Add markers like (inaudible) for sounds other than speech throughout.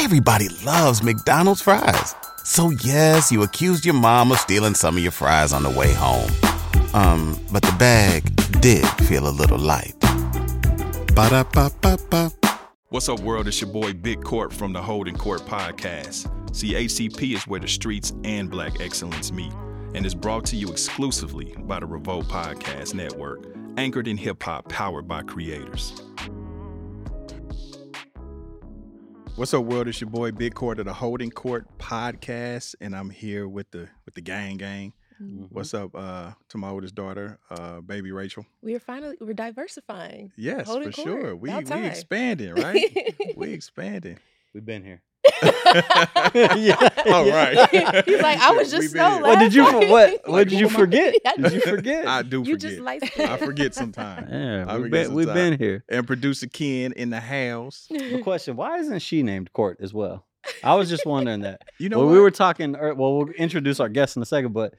Everybody loves McDonald's fries. So yes, you accused your mom of stealing some of your fries on the way home. Um, but the bag did feel a little light. Ba-da-ba-ba-ba. What's up, world? It's your boy Big Court from the Holding Court Podcast. See, ACP is where the streets and black excellence meet, and is brought to you exclusively by the Revolt Podcast Network, anchored in hip hop, powered by creators. What's up, world? It's your boy Big Court of the Holding Court Podcast, and I'm here with the with the gang gang. What's up uh, to my oldest daughter, uh, baby Rachel? We are finally we're diversifying. Yes, Holding for court. sure. We About we time. expanding, right? (laughs) we expanding. We've been here. (laughs) yeah. All right. He's like, I was We just been snow. (laughs) What did you last for what? What Like, did you who am I? forget? (laughs) I Did you forget? I do You forget. just light I forget sometimes. yeah, I we've forget been, we've been here. And producer Ken in the house. The question: Why isn't she named Court as well? I was just wondering that. You know well, what? we were talking. er, Well, we'll introduce our guest in a second, but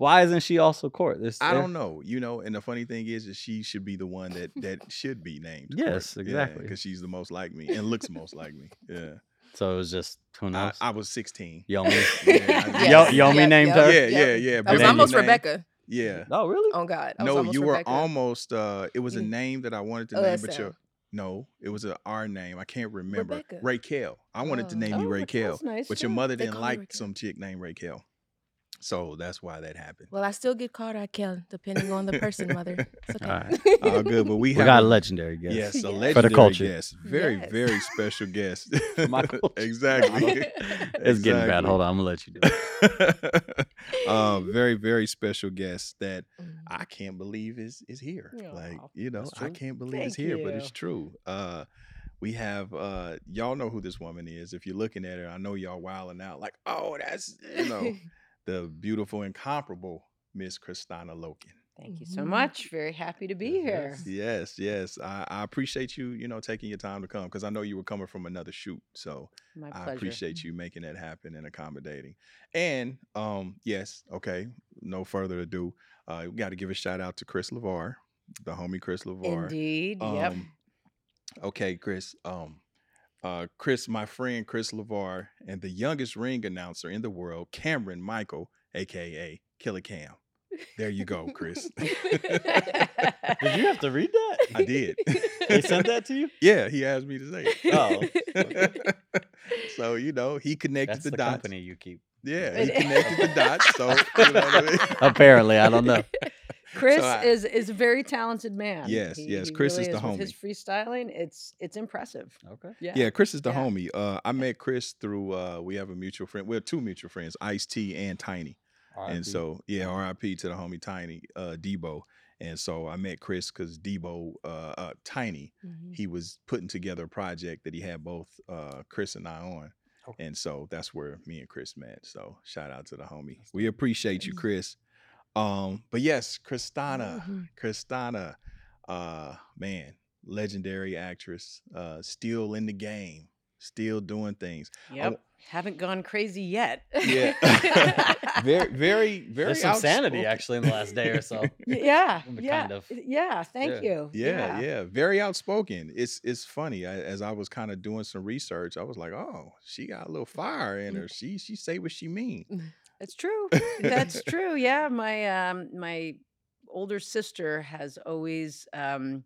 why isn't she also Court? This, I don't know. You know, and the funny thing is, is she should be the one that that (laughs) should be named. Yes, exactly. Because she's the most like me and looks most like me. Yeah. So it was just who I, knows? I was 16. Yomi. (laughs) Yeah, I- (laughs) Yo- Yomi named her? Yeah, yeah, yeah. That was almost name- Rebecca. Yeah. Oh, really? Oh God. That was No, almost you were Rebecca. almost. uh It was a Mm. name that I wanted to name, but your sound. no, it was a our name. I can't remember. Rebecca. Raquel. I wanted to Oh. name you Oh, Raquel, nice, but your mother They didn't like Raquel. some chick named Raquel, so that's why that happened. Well, I still get called Raquel, depending on the person, mother. It's okay. All right. All good, but we, We have got a legendary guest. Yes, a (laughs) Yeah. legendary For the culture. guest. Very, Yes. very special guest. my (laughs) culture. exactly. (laughs) It's getting bad. Hold on, I'm gonna let you do it. uh, very, very special guest that Mm. I can't believe is is here. Like, you know, I can't believe it's Thank here, but it's true. Uh we have uh y'all know who this woman is. If you're looking at her, I know y'all wilding out like, oh, that's you know, the beautiful, incomparable Miss Kristanna Loken. Thank you so Mhm. much. Very happy to be here. Yes, yes. I, I appreciate you, you know, taking your time to come because I know you were coming from another shoot. So I appreciate you making that happen and accommodating. And um, yes, okay, no further ado. Uh, we got to give a shout out to Chris LeVar, the homie Chris LeVar. Indeed. yep. Um, okay, Chris. Um, uh, Chris, my friend Chris LeVar, and the youngest ring announcer in the world, Cameron Michael, aka Killer Cam. There you go, Chris. (laughs) Did you have to read that? (laughs) I did. They sent that to you? Yeah, he asked me to say. it. Oh, (laughs) so you know, he connected That's the, the, dots. company you keep. Yeah, he connected the dots. So you know (laughs) what I mean? Apparently, I don't know. (laughs) Chris I- is is a very talented man. Yes, He- yes, he Chris really is the With his freestyling, it's it's impressive. Okay. Yeah. Yeah, Chris is the Yeah. homie. Uh, I met Chris through uh, we have a mutual friend. We have two mutual friends, Ice T and Tiny. And RIP. so yeah, R.I.P. to the homie Tiny uh, Debo. And so I met Chris because Debo uh, uh, Tiny Mhm. he was putting together a project that he had both uh, Chris and I on. Okay. And so that's where me and Chris met. So shout out to the homie. We appreciate you, Chris. Um, but yes, Kristanna, Mhm. Kristanna, uh, man, legendary actress, uh, still in the game, still doing things. Yep. Haven't gone crazy yet. Yeah. (laughs) (laughs) very, very, very There's some sanity actually in the last day or so. (laughs) yeah. Kind Yeah. of. Yeah. Thank Yeah. you. Yeah, yeah, very outspoken. It's it's funny. I, as I was kind of doing some research, I was like, "Oh, she got a little fire in her. She she say what she mean." It's true. That's true. Yeah, my um my older sister has always um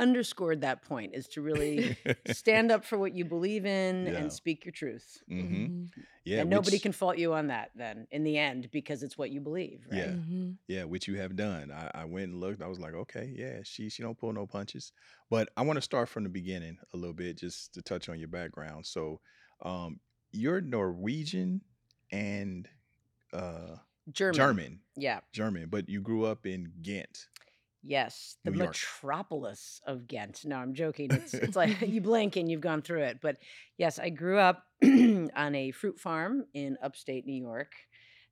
underscored that point is to really (laughs) stand up for what you believe in Yeah. and speak your truth. hmm Mhm. Yeah, and nobody which- can fault you on that then in the end because it's what you believe, right? Yeah. Mhm. Yeah, which you have done. I, I went and looked. I was like, okay, yeah, she she don't pull no punches. But I want to start from the beginning a little bit, just to touch on your background. So, um, you're Norwegian and uh, German. German, Yeah. German, but you grew up in Ghent. Yes, the New York. metropolis of Ghent. No, I'm joking. (laughs) It's it's like (laughs) you blink and you've gone through it. But yes, I grew up (clears throat) on a fruit farm in upstate New York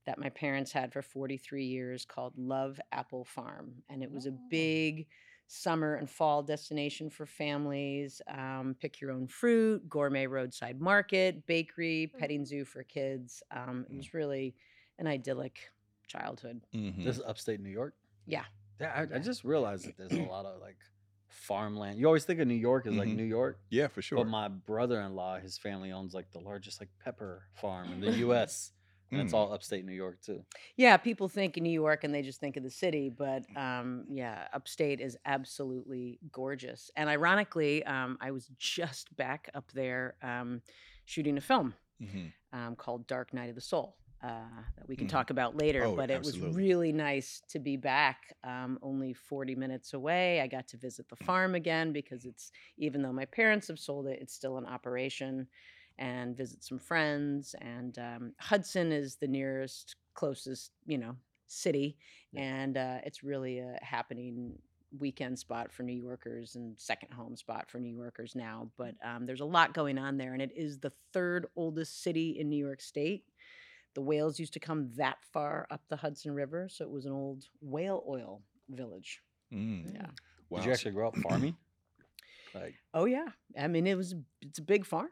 that my parents had for 43 years called Love Apple Farm, and it was a big summer and fall destination for families. Um, pick your own fruit, gourmet roadside market, bakery, petting zoo for kids. Um, it was really an idyllic childhood. Mhm. This is upstate New York. Yeah. Yeah, I, I just realized that there's a (clears throat) lot of like farmland. You always think of New York as like Mhm. New York, Yeah, for sure. but my brother-in-law, his family owns like the largest like pepper farm in the (laughs) U.S. and it's Mm. all upstate New York too. Yeah, people think in New York and they just think of the city, but um, yeah, upstate is absolutely gorgeous. And ironically, um, I was just back up there um, shooting a film Mhm. um, called Dark Night of the Soul uh, that we can Mhm. talk about later. Oh, but it was really nice to be back, um, only 40 minutes away. I got to visit the Mm. farm again because it's, even though my parents have sold it, it's still in operation and visit some friends. And um, Hudson is the nearest, closest, you know, city. Yeah. And uh, it's really a happening weekend spot for New Yorkers and second home spot for New Yorkers now. But um, there's a lot going on there. And it is the third oldest city in New York State. The whales used to come that far up the Hudson River. So it was an old whale oil village. Mm. Yeah. Wow. Did you actually grow up farming? (clears throat) like Oh, yeah. I mean, it was, it's a big farm.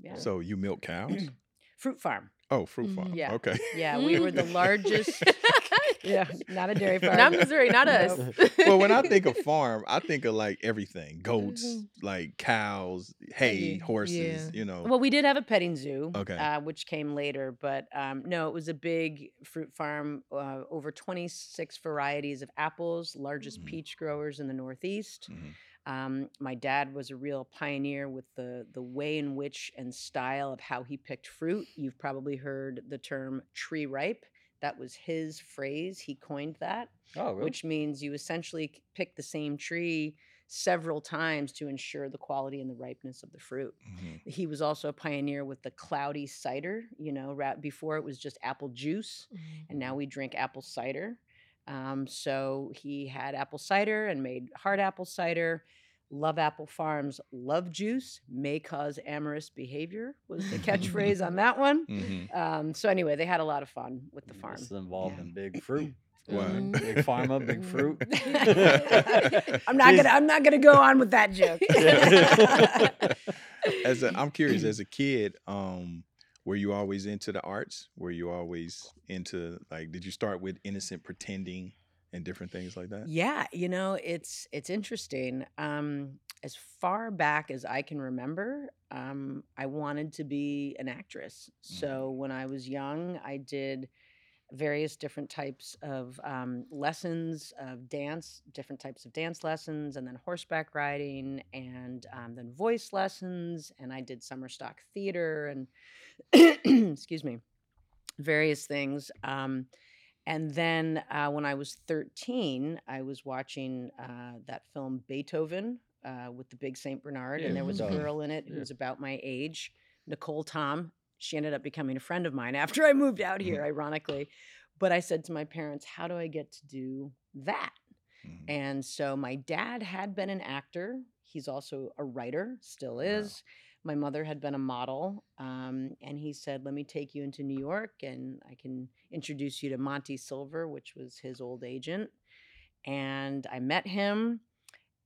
Yeah. So you milk cows? (clears throat) Fruit farm. Oh, fruit farm. Yeah. Okay. Yeah. (laughs) We were the largest. (laughs) yeah. Not a dairy (laughs) farm. Not Missouri, not us. Nope. (laughs) well, when I think of farm, I think of like everything: goats, Mhm. like cows, hay, horses. yeah. You know. Well, we did have a petting zoo, Okay. uh, which came later, but um, no, it was a big fruit farm. Uh, over 26 varieties of apples, largest Mhm. peach growers in the Northeast. Mhm. Um, my dad was a real pioneer with the the way in which and style of how he picked fruit. You've probably heard the term tree ripe. That was his phrase. He coined that oh, really? which means you essentially pick the same tree several times to ensure the quality and the ripeness of the fruit. Mhm. He was also a pioneer with the cloudy cider, you know, before it was just apple juice, and now we drink apple cider. Um, so he had apple cider and made hard apple cider. Love apple farms, love juice, may cause amorous behavior was the (laughs) catchphrase on that one. Mhm. Um, so anyway, they had a lot of fun with the This farm. is involved Yeah. in big fruit. (laughs) What? Mhm. Big pharma, big fruit. (laughs) I'm not gonna. I'm not gonna go on with that joke. As a, I'm curious, as a kid, um, were you always into the arts? Were you always into like? Did you start with innocent pretending and different things like that? yeah, you know, it's it's interesting. Um, as far back as I can remember, um, I wanted to be an actress. So when I was young, I did various different types of um, lessons of dance, different types of dance lessons, and then horseback riding, and um, then voice lessons. And I did summer stock theater and, (clears throat) excuse me, various things. Um, and then uh, when I was 13, I was watching uh, that film Beethoven uh, with the big St. Bernard, Yeah, and there was a girl in it who Yeah. was about my age, Nicholle Tom. She ended up becoming a friend of mine (laughs) after I moved out here, ironically. But I said to my parents, How do I get to do that? Mhm. And so my dad had been an actor. He's also a writer, still is. My mother had been a model. Um, and he said, Let me take you into New York and I can introduce you to Monty Silver, which was his old agent. And I met him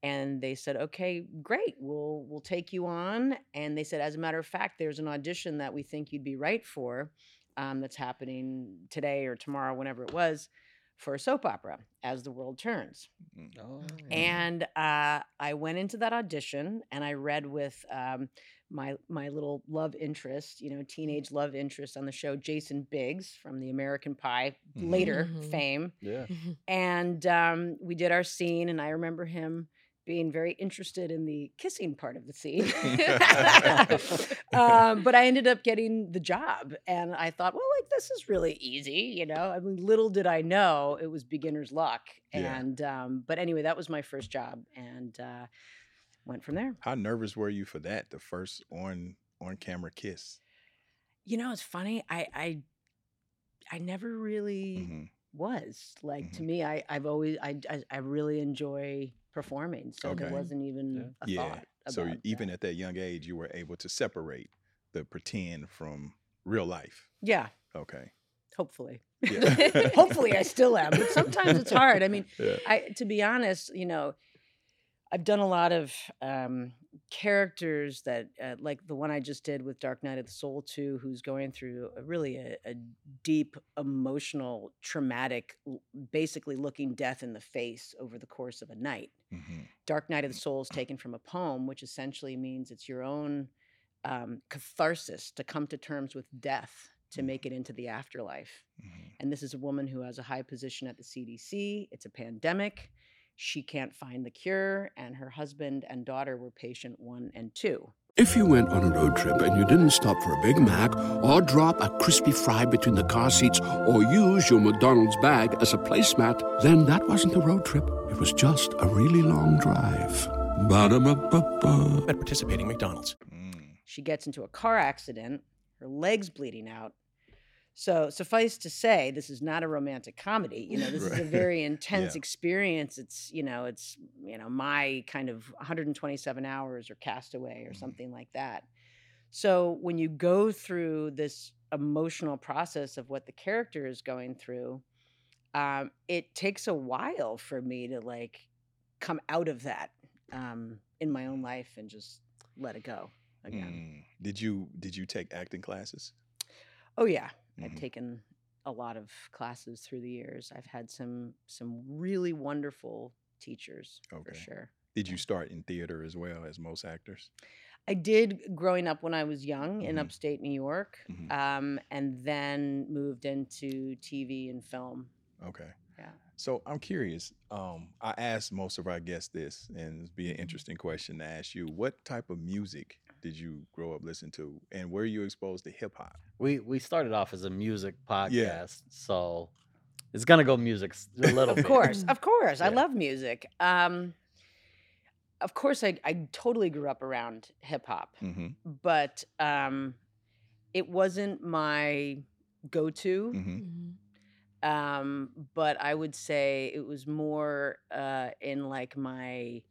and they said, Okay, great, we'll we'll take you on. And they said, as a matter of fact, there's an audition that we think you'd be right for um, that's happening today or tomorrow, whenever it was, for a soap opera, As the World Turns. Oh. And uh, I went into that audition and I read with um, my my little love interest, you know, teenage love interest on the show, Jason Biggs from the American Pie Mhm. later Mhm. fame. yeah. And um, we did our scene, and I remember him being very interested in the kissing part of the scene. (laughs) (laughs) um, but I ended up getting the job, and I thought, well, like this is really easy, you know. I mean, little did I know it was beginner's luck. Yeah. And um, but anyway, that was my first job, and uh, went from there. How nervous were you for that? The first on on camera kiss. You know, it's funny. I I I never really. Mhm. was like to Mhm. me I, i've always I, I i really enjoy performing so there wasn't even a Yeah. thought So even that. at that young age, you were able to separate the pretend from real life. yeah Okay. hopefully Yeah. (laughs) hopefully i still am but sometimes it's (laughs) hard i mean Yeah. i to be honest you know I've done a lot of um, characters that, uh, like the one I just did with Dark Night of the Soul 2, who's going through a, really a, a deep, emotional, traumatic, basically looking death in the face over the course of a night. Mhm. Dark Night of the Soul is taken from a poem, which essentially means it's your own um, catharsis to come to terms with death to make it into the afterlife. Mhm. And this is a woman who has a high position at the CDC. It's a pandemic. She can't find the cure, and her husband and daughter were patient one and two. If you went on a road trip and you didn't stop for a Big Mac or drop a crispy fry between the car seats or use your McDonald's bag as a placemat, then that wasn't a road trip. It was just a really long drive. Ba-da-ba-ba-ba. At participating McDonald's. Mm. She gets into a car accident, her leg's bleeding out. So, suffice to say, this is not a romantic comedy. You know, (laughs) this is a very (laughs) intense Yeah. experience. It's, you know, it's, you know, my kind of 127 hours or castaway or Mhm. something like that. So, when you go through this emotional process of what the character is going through, um, it takes a while for me to like come out of that um, in my own life and just let it go again. Mm. Did you did you take acting classes? Oh yeah, I've Mhm. taken a lot of classes through the years. I've had some some really wonderful teachers for sure. Did you start in theater as well as most actors? I did growing up when I was young in Mhm. upstate New York, Mhm. um, and then moved into TV and film. Okay. Yeah. So I'm curious. Um, I asked most of our guests this, and it'd be an interesting question to ask you. What type of music did you grow up listening to, and were you exposed to hip hop? We we started off as a music podcast, so it's gonna go music a little bit. Of bit. course, (laughs) of course, I love music. Um, of course, I I totally grew up around hip hop. Mm-hmm. but um, it wasn't my go-to. Mm-hmm. Mhm. Um, but I would say it was more uh, in like my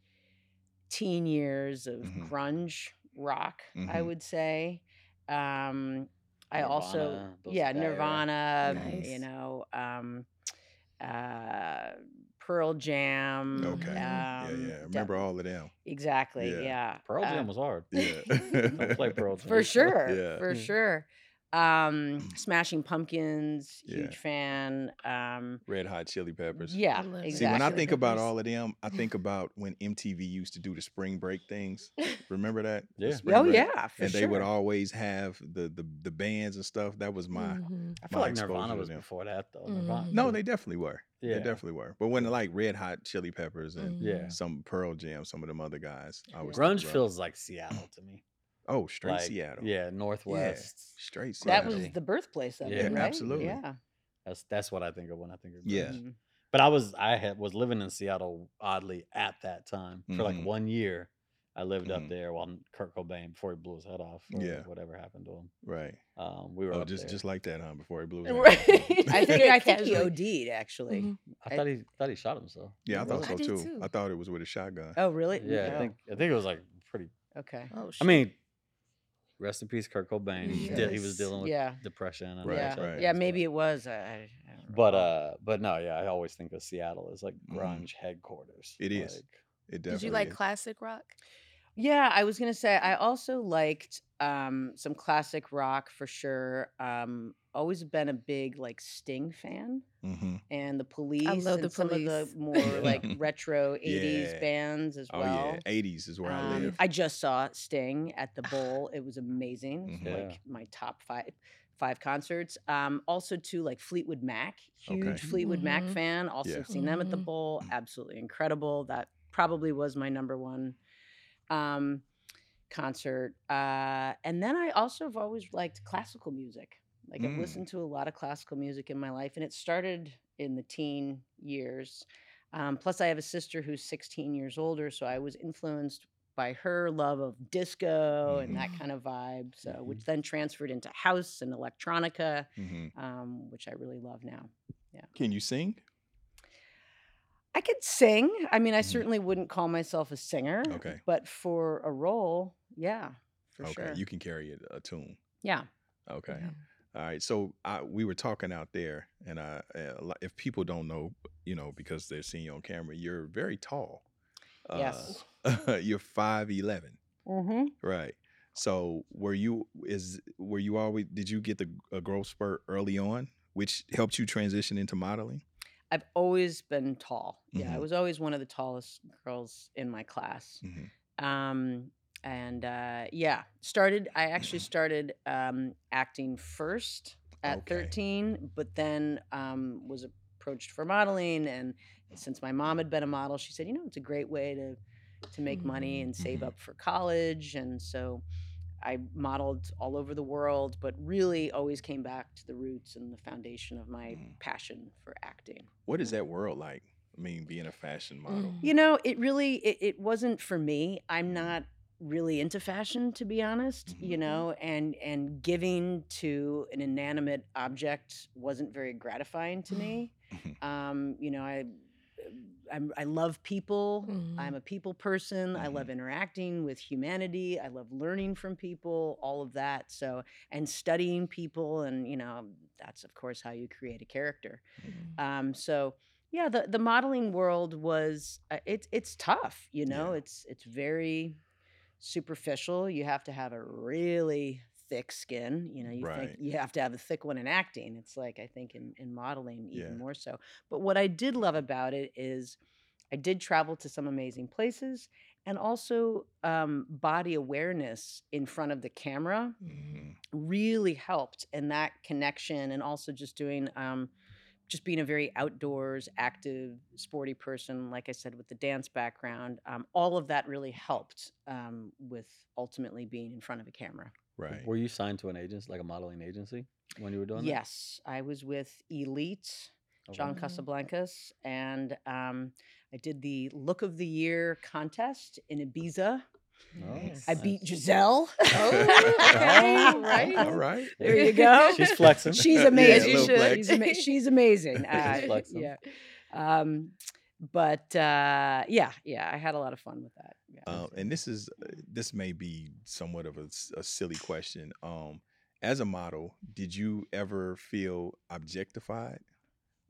teen years of Mhm. grunge rock. I Mhm. would say. Um, I also, Nirvana, those- yeah. Nirvana. Nice. You know, um, uh, Pearl Jam. Okay. yeah, um, yeah. de- Remember all of them? Exactly. Yeah. Yeah. Pearl Uh, Jam was hard. Yeah. (laughs) Don't play Pearl Jam. for sure Yeah. for sure um smashing pumpkins Yeah. huge fan um Red Hot Chili Peppers. yeah love Red exactly See, when I think about all of them, I think (laughs) about when MTV used to do the spring break things. Remember that? Yeah. oh break? yeah for and sure they would always have the, the the bands and stuff. That was my. Mhm. I feel my like exposure Nirvana was them. before that though. Mhm. Nirvana, No, they definitely were. They Yeah. definitely were. But when like Red Hot Chili Peppers and Mhm. Yeah. some Pearl Jam, some of them other guys, I was grunge feels like Seattle to me. Oh straight like, Seattle. Yeah, Northwest. straight Seattle. that was the birthplace of Yeah, it right absolutely. yeah That's that's what I think of when I think of grunge. Yeah. Mhm. But I was I had was living in Seattle oddly at that time for like Mhm. one year. I lived Mhm. up there while Kurt Cobain before he blew his head off. Or Yeah. whatever happened to him. right. Um, we were Oh, up just there. just like that, huh? Before he blew his (laughs) Right. head off. (laughs) i think (laughs) i think he casually. od'd actually Mhm. I I- thought he thought he shot himself. Yeah, I thought I so did too. too. I thought it was with a shotgun. oh really Yeah, I Oh, think I think it was like pretty. okay Oh, Shit. I mean, rest in peace, Kurt Cobain. He, did, he was dealing with Yeah. depression. And Right, all yeah that right. yeah maybe it was I, I, I don't But recall. uh, but no, yeah, I always think of Seattle as like Mhm. grunge headquarters. It is. Like, It definitely Did you like is. classic rock? Yeah, I was gonna say I also liked um, some classic rock for sure. Um, always been a big like Sting fan, Mhm. and the Police, I love and the some of the more like (laughs) retro '80s Yeah. bands as Oh well. yeah, eighties is where I Um, live. I just saw Sting at the (sighs) Bowl. It was amazing. It was Mhm. like my top five five concerts. Um, also too like Fleetwood Mac, huge Okay. Fleetwood Mac Mhm. fan. Also Yeah. seen them at the Mhm. Bowl. Absolutely incredible. That probably was my number one um, concert. Uh, and then I also have always liked classical music. Like I've Mm. listened to a lot of classical music in my life, and it started in the teen years. Um, plus, I have a sister who's 16 years older, so I was influenced by her love of disco and that Mhm. kind of vibe. So, Mhm. which then transferred into house and electronica, hmm um, which I really love now. Yeah. Can you sing? I could sing. I mean, I Mhm. certainly wouldn't call myself a singer. Okay. But for a role, yeah, for okay, sure. you can carry a, a tune. yeah. Okay. Yeah. All right. So I, we were talking out there, and I, uh, if people don't know, you know, because they're seeing you on camera, you're very tall. Yes. Uh, (laughs) you're five eleven, Mm-hmm. right? So were you is were you always did you get the a growth spurt early on, which helped you transition into modeling? I've always been tall. Yeah, I Mhm. was always one of the tallest girls in my class. Mhm. Um, and uh, yeah, started. I actually started um, acting first at Okay. 13, but then um, was approached for modeling. And since my mom had been a model, she said, you know, it's a great way to to make money and save Mhm. up for college. And so I modeled all over the world, but really always came back to the roots and the foundation of my Mhm. passion for acting. What is that world like? I mean, being a fashion model. Mm. You know, it really it, it wasn't for me. I'm not really into fashion to be honest, you Mhm. know, and and giving to an inanimate object wasn't very gratifying to (laughs) me. Mhm. Um, you know, I I'm, I love people. Mhm. I'm a people person. I love interacting with humanity. I love learning from people, all of that. So, and studying people, and you know, that's of course how you create a character. Mm. Um, so yeah, the the modeling world was uh, it's it's tough. You know, Yeah. it's it's very superficial. You have to have a really thick skin. You know, you Right. think you have to have a thick one in acting. It's like I think in in modeling even Yeah. more so. But what I did love about it is I did travel to some amazing places and also um, body awareness in front of the camera Mhm. really helped in that connection and also just doing um just being a very outdoors active sporty person like i said with the dance background um, all of that really helped um, with ultimately being in front of a camera Right. Were you signed to an agency, like a modeling agency, when you were doing that? yes i was with elite Okay. john casablancas and um, i did the look of the year contest in ibiza Nice. i beat Nice. gisele Oh, okay, (laughs) right. All right. there you (laughs) go She's flexing. She's (laughs) Yeah, amazing. little she's, ama- she's amazing. Uh, flexing. yeah. Um, but uh, yeah, yeah, I had a lot of fun with that. Yeah. Um, and this is uh, this may be somewhat of a silly question. Um, as a model, did you ever feel objectified?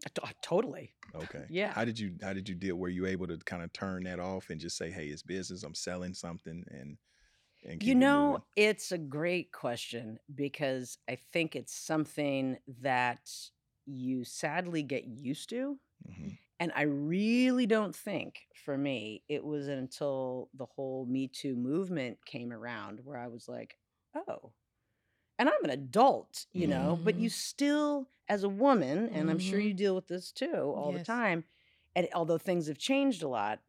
T- totally. Okay. Yeah. How did you How did you deal? Were you able to kind of turn that off and just say, "Hey, it's business. I'm selling something," and and You know, it's a great question because I think it's something that you sadly get used to. Mhm. And I really don't think for me it was until the whole Me Too movement came around where I was like, oh, and I'm an adult, you know, but you still, as a woman, and I'm sure you deal with this too all the time, and although things have changed a lot,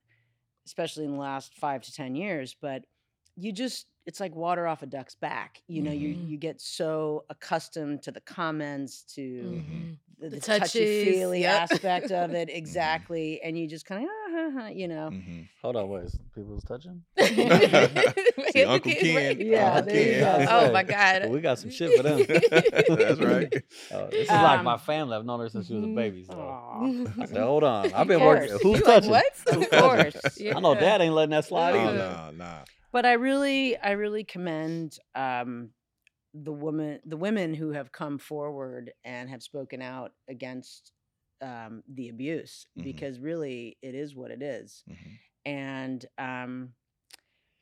especially in the last five to 10 years, but you just, it's like water off a duck's back. You know, you, Mhm. you get so accustomed to the comments, to Mhm. The, The the touchy feely yep. aspect of it (laughs) exactly and you just kind of ah, ha, ha, you know Mhm. Hold on, wait. is People's touching? (laughs) (laughs) See, Uncle Ken. Yeah, Uncle there you Ken. go. Oh my God. well, we got some shit for them. That's right. Oh, this is like my Um, family. I've known her since she was a Mhm. baby. So Aw. I said, hold on. I've been working. Who's You like touching? what? Who's Of touching? course. I know dad ain't letting that slide Oh either. no, nah. but i really i really commend um the woman the women who have come forward and have spoken out against um the abuse Mhm. because really it is what it is Mhm. and um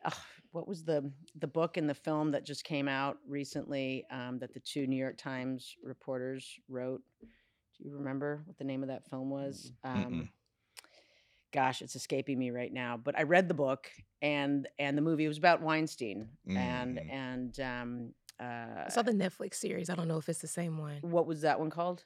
ugh, what was the the book and the film that just came out recently um, that the two New York Times reporters wrote? Do you remember what the name of that film was? Um, gosh, it's escaping me right now. But I read the book and and the movie. It was about Weinstein and Mhm. and um, uh, I saw the Netflix series. I don't know if it's the same one. what was that one called?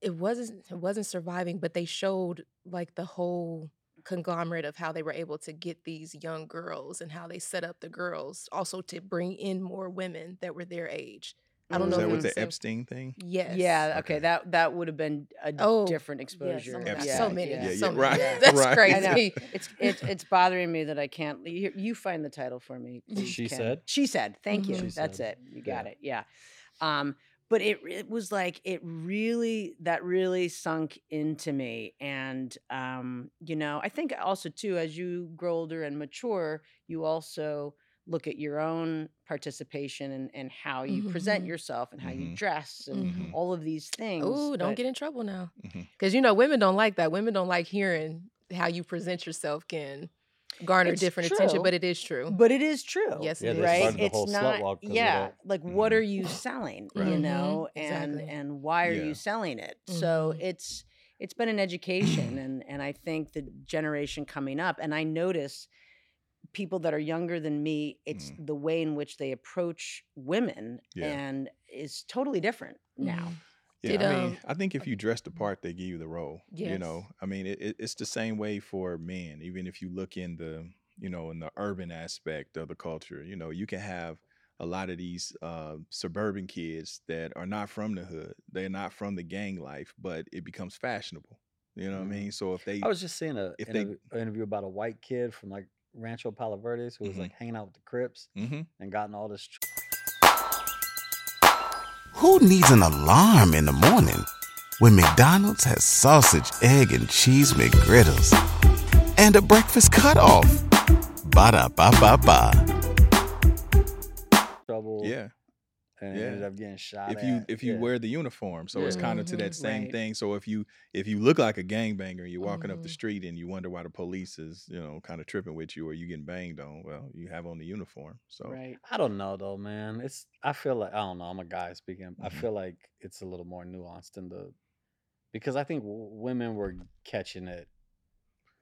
It wasn't. It wasn't surviving, but they showed like the whole conglomerate of how they were able to get these young girls and how they set up the girls, also to bring in more women that were their age. I don't Was know. that if with the same- Epstein thing? Yes. Yeah, okay, Okay. that that would have been a Oh, different exposure. so, Epstein. so many. Yeah, so many. right, (laughs) That's right. crazy. I know. It's it's it's bothering me that I can't. You, you find the title for me. please, She Ken. Said? She said. Thank you. Mhm. She That's Said. it. You got Yeah. it. Yeah. Um, but it it was like it really that really sunk into me, and um, you know, I think also too as you grow older and mature, you also look at your own participation and, and how you present Mhm. yourself and how you Mhm. dress and Mhm. all of these things. Oh, don't but- get in trouble now. Because you know women don't like that. Women don't like hearing how you present yourself. Can garner It's different attention, but it is true. But it is true. Yes, Yeah, it they is. right. It's not. walk 'cause of Yeah, that. like what are Mhm. you selling? Right. You Mhm, know, and exactly. and why are Yeah. you selling it? So it's it's been an education, and and I think the generation coming up, and I notice people that are younger than me, it's the way in which they approach women Yeah. and is totally different now. Mhm. Yeah, Did, I mean, um, I think if you dress the part, they give you the role. You know, I mean, it, it- it's the same way for men. Even if you look in the, you know, in the urban aspect of the culture, you know, you can have a lot of these uh, suburban kids that are not from the hood. They're not from the gang life, but it becomes fashionable. You know what Mhm. I mean? So if they, I was just seeing a if they- interview, a interview about a white kid from like Rancho Palo Verdes who was Mhm. like hanging out with the Crips Mhm. and gotten all this. Tr- Who needs an alarm in the morning when McDonald's has sausage, egg, and cheese McGriddles and a breakfast cutoff? Ba da ba ba ba. trouble. yeah, and yeah. ended up getting shot. if you at. if you Yeah. wear the uniform, so it's kind of to that same Right. thing. So if you if you look like a gangbanger, and you're walking up the Mhm. street and you wonder why the police is you know kind of tripping with you or you getting banged on. Well, you have on the uniform, so Right. I don't know though, man. It's I feel like I don't know. I'm a guy speaking. I Mhm. feel like it's a little more nuanced than the because I think w- women were catching it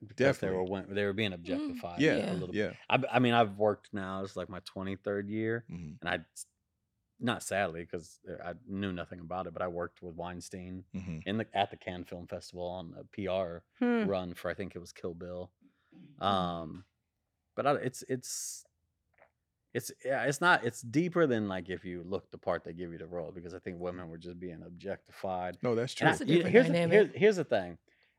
because they were Definitely. they were being objectified. yeah, a Yeah. little. yeah. I, b- I mean, I've worked now. It's like my 23rd year, and I s- not sadly because I knew nothing about it, but I worked with Weinstein mhm. in the at the Cannes Film Festival on a PR Hmm. run for I think it was Kill Bill. Um, but I, it's it's it's yeah, it's not it's deeper than like if you look the part they give you the role because I think women were just being objectified. No, that's true. And I- It's a here's, the, here's here's the thing,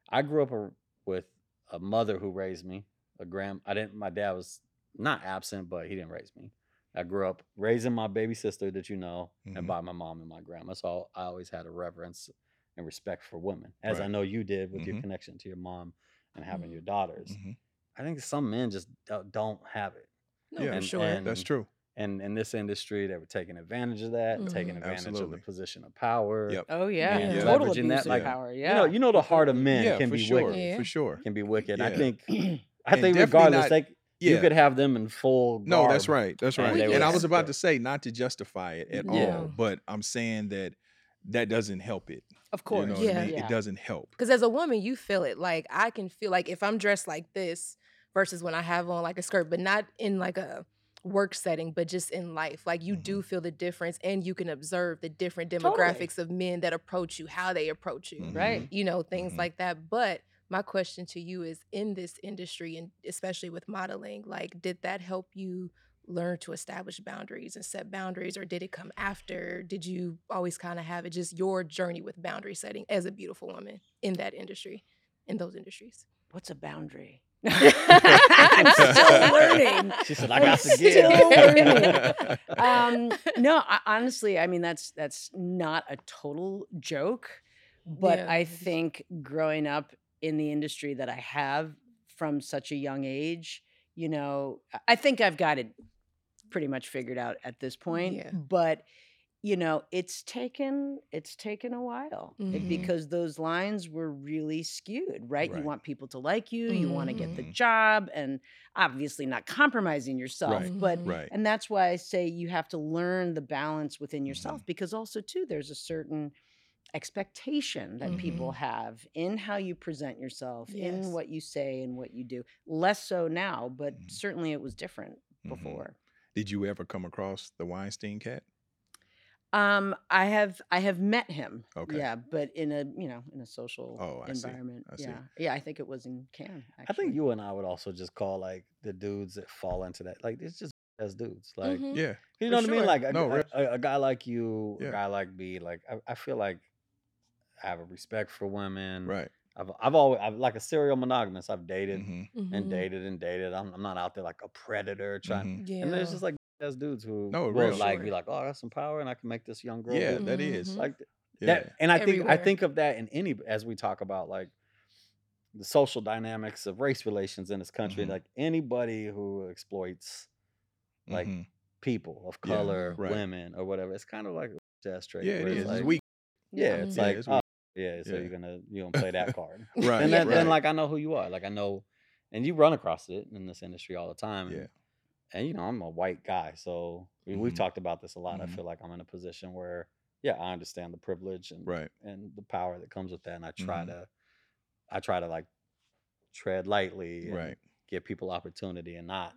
I grew up a, with a mother who raised me. A grand I didn't. My dad was not absent, but he didn't raise me. I grew up raising my baby sister that you know, Mhm. and by my mom and my grandma. So I always had a reverence and respect for women, as I know you did with your Mhm. connection to your mom and having your daughters. Mhm. I think some men just don't- don't have it. No, yeah, and- sure. and- that's true. And in this industry, they were taking advantage of that, taking Mhm. advantage of the position of power. Yep. Oh yeah. And Total abuse that, of like, power. You Yeah. know, you know the heart of men yeah, can be sure, wicked. Yeah. for sure. Can be wicked. I think. (clears throat) I think regardless, not- like Yeah, you could have them in full. no, that's right, that's right. they And I was about still- to say not to justify it at Yeah. all, but I'm saying that that doesn't help it. Of You course. know Yeah. I mean? Yeah. It doesn't help. Because as a woman, you feel it. Like I can feel like if I'm dressed like this versus when I have on like a skirt, but not in like a work setting, but just in life. Like you do feel the difference and you can observe the different Totally. demographics of men that approach you, how they approach you. Mhm. Right. You know, things Mhm. like that. But my question to you is in this industry and especially with modeling, like did that help you learn to establish boundaries and set boundaries or did it come after? Did you always kind of have it just your journey with boundary setting as a beautiful woman in that industry, in those industries? What's a boundary? (laughs) (laughs) I'm still learning. She said, "I I'm got to get." still learning. (laughs) Um, no, I, honestly, I mean that's that's not a total joke, but Yeah. I think growing up in the industry that I have from such a young age, you know, I- I think I've got it pretty much figured out at this point. Yeah. But you know, it's taken it's taken a while eh, Mhm. because those lines were really skewed, right? You want people to like you, you want to get the Mhm. job, and obviously not compromising yourself, Right. but. Right. and that's why I say you have to learn the balance within yourself Mhm. because also too there's a certain expectation that people Mhm. have in how you present yourself, Yes. in what you say and what you do. Less so now, but Mhm. certainly it was different Mhm. before. Did you ever come across the Weinstein cat? Um, I have I have met him. Okay. Yeah, but in a you know in a social Oh, I see. environment. I see. yeah, yeah. I think it was in Cannes. I think you and I would also just call like the dudes that fall into that. Like it's just as dudes. Like Mhm. Yeah. you for know what I mean? Like a, No, a- a, a guy like you, Yeah. a guy like me. Like I, I feel like I have a respect for women. Right. I've I've always I've like a serial monogamous. I've dated Mhm. and Mhm. dated and dated. I'm, I'm not out there like a predator trying. Mhm. Yeah. And there's just like as dudes who No, will real. like be Sure. like, oh, I got some power and I can make this young girl. Yeah, do that is. Like Yeah. that and i think i think of that in any as we talk about like the social dynamics of race relations in this country Mhm. like anybody who exploits like Mhm. people of Yeah, color right. women or whatever it's kind of like a jazz trait Yeah, it where is. it's It's like, weak. yeah it's Yeah, like it's oh, weak. Yeah so Yeah. you're gonna you gonna play that card (laughs) Right. and then, then like i know who you are like i know and you run across it in this industry all the time. Yeah. And, and you know, I'm a white guy, so we, we've talked about this a lot. Mhm. I feel like I'm in a position where, yeah, I understand the privilege and Right. and the power that comes with that, and I try Mhm. to, I try to like tread lightly, and Right. give people opportunity, and not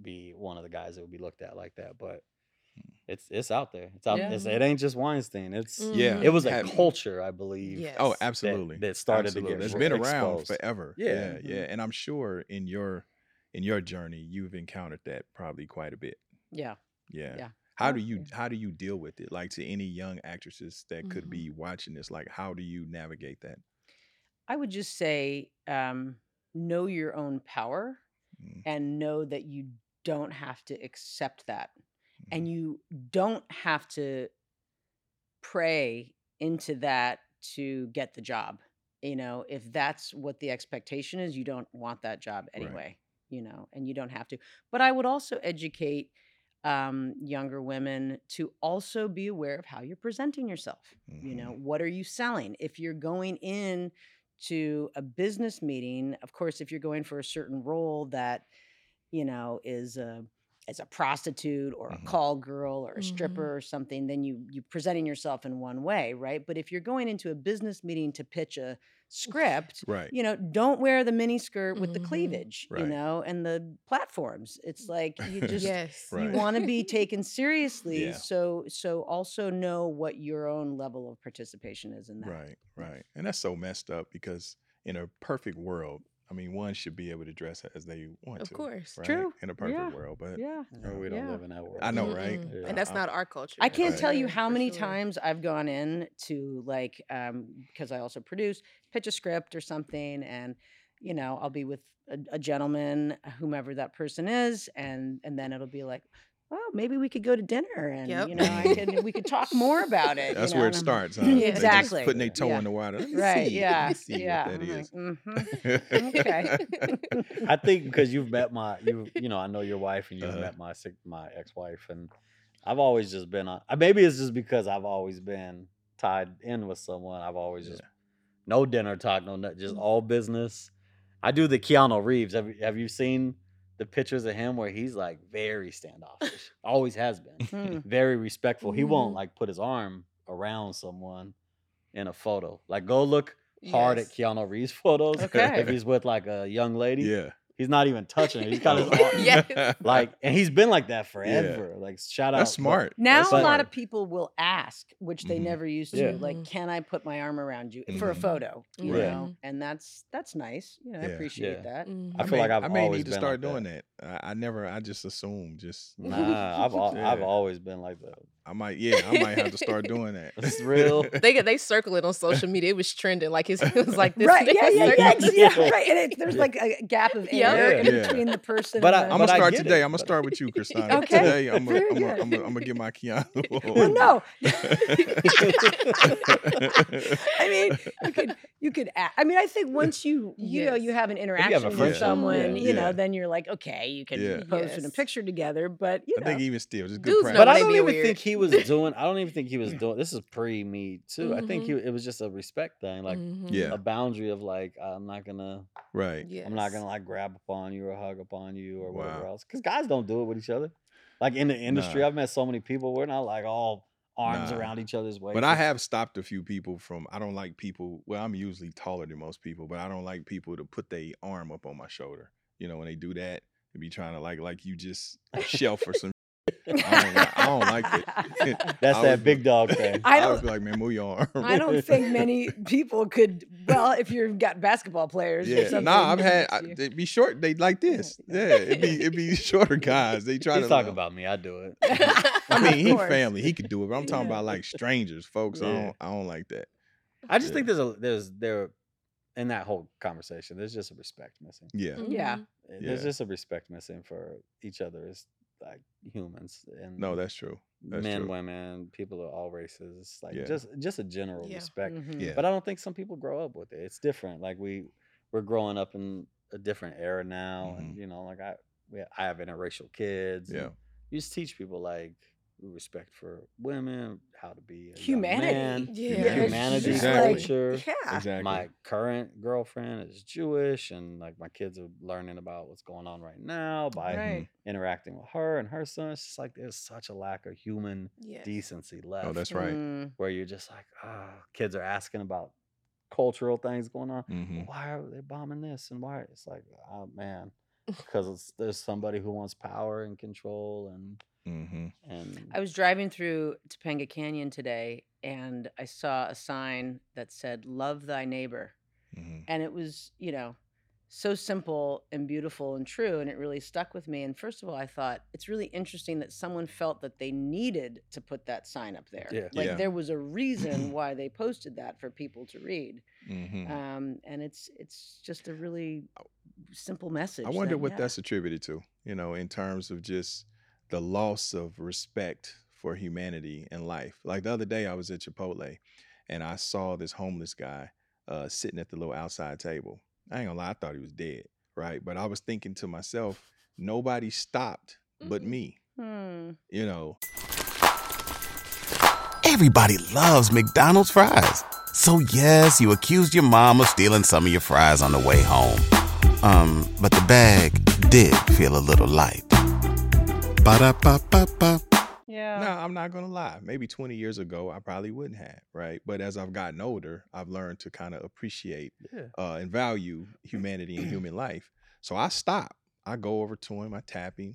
be one of the guys that would be looked at like that. But. It's it's out there. It's out. Yeah. It's, it ain't just Weinstein. It's Yeah. it was a Have- culture, I believe. Yes. Oh, absolutely. that started Absolutely. to get It's re- been around forever. Yeah. yeah, yeah. And I'm sure in your in your journey, you've encountered that probably quite a bit. Yeah. Yeah. Yeah. How Oh, do you how do you deal with it? Like to any young actresses that could Mhm. be watching this, like how do you navigate that? I would just say um, know your own power Mm, and know that you don't have to accept that. And you don't have to pray into that to get the job. You know, if that's what the expectation is, you don't want that job Right. anyway, you know, and you don't have to. But I would also educate um, younger women to also be aware of how you're presenting yourself. You know, Mhm. what are you selling? If you're going in to a business meeting, of course, if you're going for a certain role that, you know, is a as a prostitute or a Mhm. call girl or a Mhm. stripper or something, then you you presenting yourself in one way, right? But if you're going into a business meeting to pitch a script, Right. you know, don't wear the mini skirt with the Mhm. cleavage, Right. you know, and the platforms. It's like you (laughs) just yes. Right. you want to be (laughs) taken seriously. Yeah. So so also know what your own level of participation is in that. Right, right. And that's so messed up because in a perfect world, I mean, one should be able to dress as they want Of to. course. right? True. In a perfect Yeah. world, but Yeah. No, we don't Yeah. live in that world. I know, right? Mm-mm. Yeah. And that's not our culture. I can't Right. tell you how many sure. times I've gone in to like um because I also produce pitch a script or something and you know I'll be with a, a gentleman whomever that person is and and then it'll be like well maybe we could go to dinner and Yep. you know I could, we could talk more about it you That's know, where and it starts. (laughs) Huh? They just exactly putting their toe yeah. in the water. Let me right see. yeah Let me see yeah what that I'm is. like, mhm. (laughs) Okay. I think (laughs) because you've met my you you know I know your wife and you've Uh-huh. met my my ex wife and I've always just been on. uh, Maybe it's just because I've always been tied in with someone. I've always just no dinner talk, no Mm. just all business. I do the Keanu Reeves. Have have you seen the pictures of him where he's like very standoffish? (laughs) always has been Hmm. very respectful. He won't Mhm. like put his arm around someone in a photo. Like go look hard at Keanu Reeves photos. Okay. If he's with like a young lady, yeah. He's not even touching her. He's got (laughs) his. Yes. like, and he's been like that forever. Like shout out. That's but- smart. Now That's a lot of people will ask, which they Mhm. never used to. Yeah. Like, Mhm. can I put my arm around you for a Mhm. photo? You Right. know, and that's that's nice. You know, I Yeah. appreciate Yeah. that. Mhm. I feel like I've I may always need to been start like doing that. I, I never. I just assume. Just Nah, I've al- (laughs) I've always been like that. I might. Yeah, I might have to start (laughs) doing that. It's real. (laughs) They they circle it on social media. It was trending like his it was like (laughs) this. Right? Yeah, yeah, yeah, yeah. Yeah. Right. And it, there's like a gap of Yeah. air in Yeah. between the person. But I- and I'm gonna start today. it, I'm gonna start with you, Kristanna. Okay, Today, I'm gonna, I'm gonna. I'm gonna, I'm gonna get my Keanu. well, no. I mean, you could you could. a- I mean, I think once you you know you have an have interaction with someone, yeah. you know, then you're like, okay, you can Yeah. post in a picture together. But you know, I think even still, just good Dudes practice. But I don't even think he was (laughs) doing. I don't even think he was doing. This is pre me too. I think he. Mhm. It was just a respect thing, like Mhm. Yeah. a boundary of like I'm not gonna. right. Yes. I'm not gonna like grab upon you or hug upon you or whatever else. Because guys don't do it with each other. Like in the industry, Nah. I've met so many people. We're not like all arms Nah. around each other's waist. But I have stopped a few people from. I don't like people. Well, I'm usually taller than most people, but I don't like people to put their arm up on my shoulder. You know, when they do that, they be trying to like like you just (laughs) a shelf or some. I don't, li- I don't like it. (laughs) That's I that would- big dog thing. I I would don't- be like, man, move your arm. I don't (laughs) think many people could. Well, if you've got basketball players, or Yeah, something, nah, I've had it's I, you. they be short. They like this. Yeah, it be it be (laughs) shorter guys. They try He's to talk uh, about me. I do it. I mean, Of he family. He could do it, but I'm talking Yeah. about like strangers, folks. I don't I don't like that. I just Yeah. think there's a there's there in that whole conversation. There's just a respect missing. Yeah, Yeah. Mhm. Uh, There's Yeah. just a respect missing for each other as like humans and no, that's true. That's men, true. women, people of all races. Like Yeah. just just a general Yeah. respect. Mhm. Yeah, But I don't think some people grow up with it. It's different. Like we we're growing up in a different era now, and Mhm. you know, like I we, I have interracial kids. Yeah. you just teach people like respect for women, how to be a young Humanity. man, Yeah. humanity Exactly. culture. Yeah. Exactly. My current girlfriend is Jewish, and like my kids are learning about what's going on right now by Right. interacting with her and her son. It's just like there's such a lack of human Yes. decency left. oh, that's right. Mm, where you're just like, ah, kids are asking about cultural things going on. hmm Why are they bombing this and why? It's like, oh man, because it's, there's somebody who wants power and control and hmm and I was driving through Topanga Canyon today and I saw a sign that said, Love thy neighbor. hmm And it was, you know, so simple and beautiful and true. And it really stuck with me. And first of all, I thought it's really interesting that someone felt that they needed to put that sign up there. Yeah. Like Yeah. there was a reason (clears throat) why they posted that for people to read. hmm Um, and it's it's just a really simple message. I wonder that, what yeah. that's attributed to, you know, in terms of just the loss of respect for humanity and life. Like the other day, I was at Chipotle and I saw this homeless guy uh, sitting at the little outside table. I ain't gonna lie, I thought he was dead, right? But I was thinking to myself, nobody stopped but Mhm. me, Hmm. you know. Everybody loves McDonald's fries. So yes, you accused your mom of stealing some of your fries on the way home. Um, but the bag did feel a little light. Ba-da-ba-ba-ba. Yeah. No, I'm not gonna lie. Maybe 20 years ago, I probably wouldn't have, right? But as I've gotten older, I've learned to kind of appreciate yeah. uh, and value humanity and human life. So I stop. I go over to him. I tap him,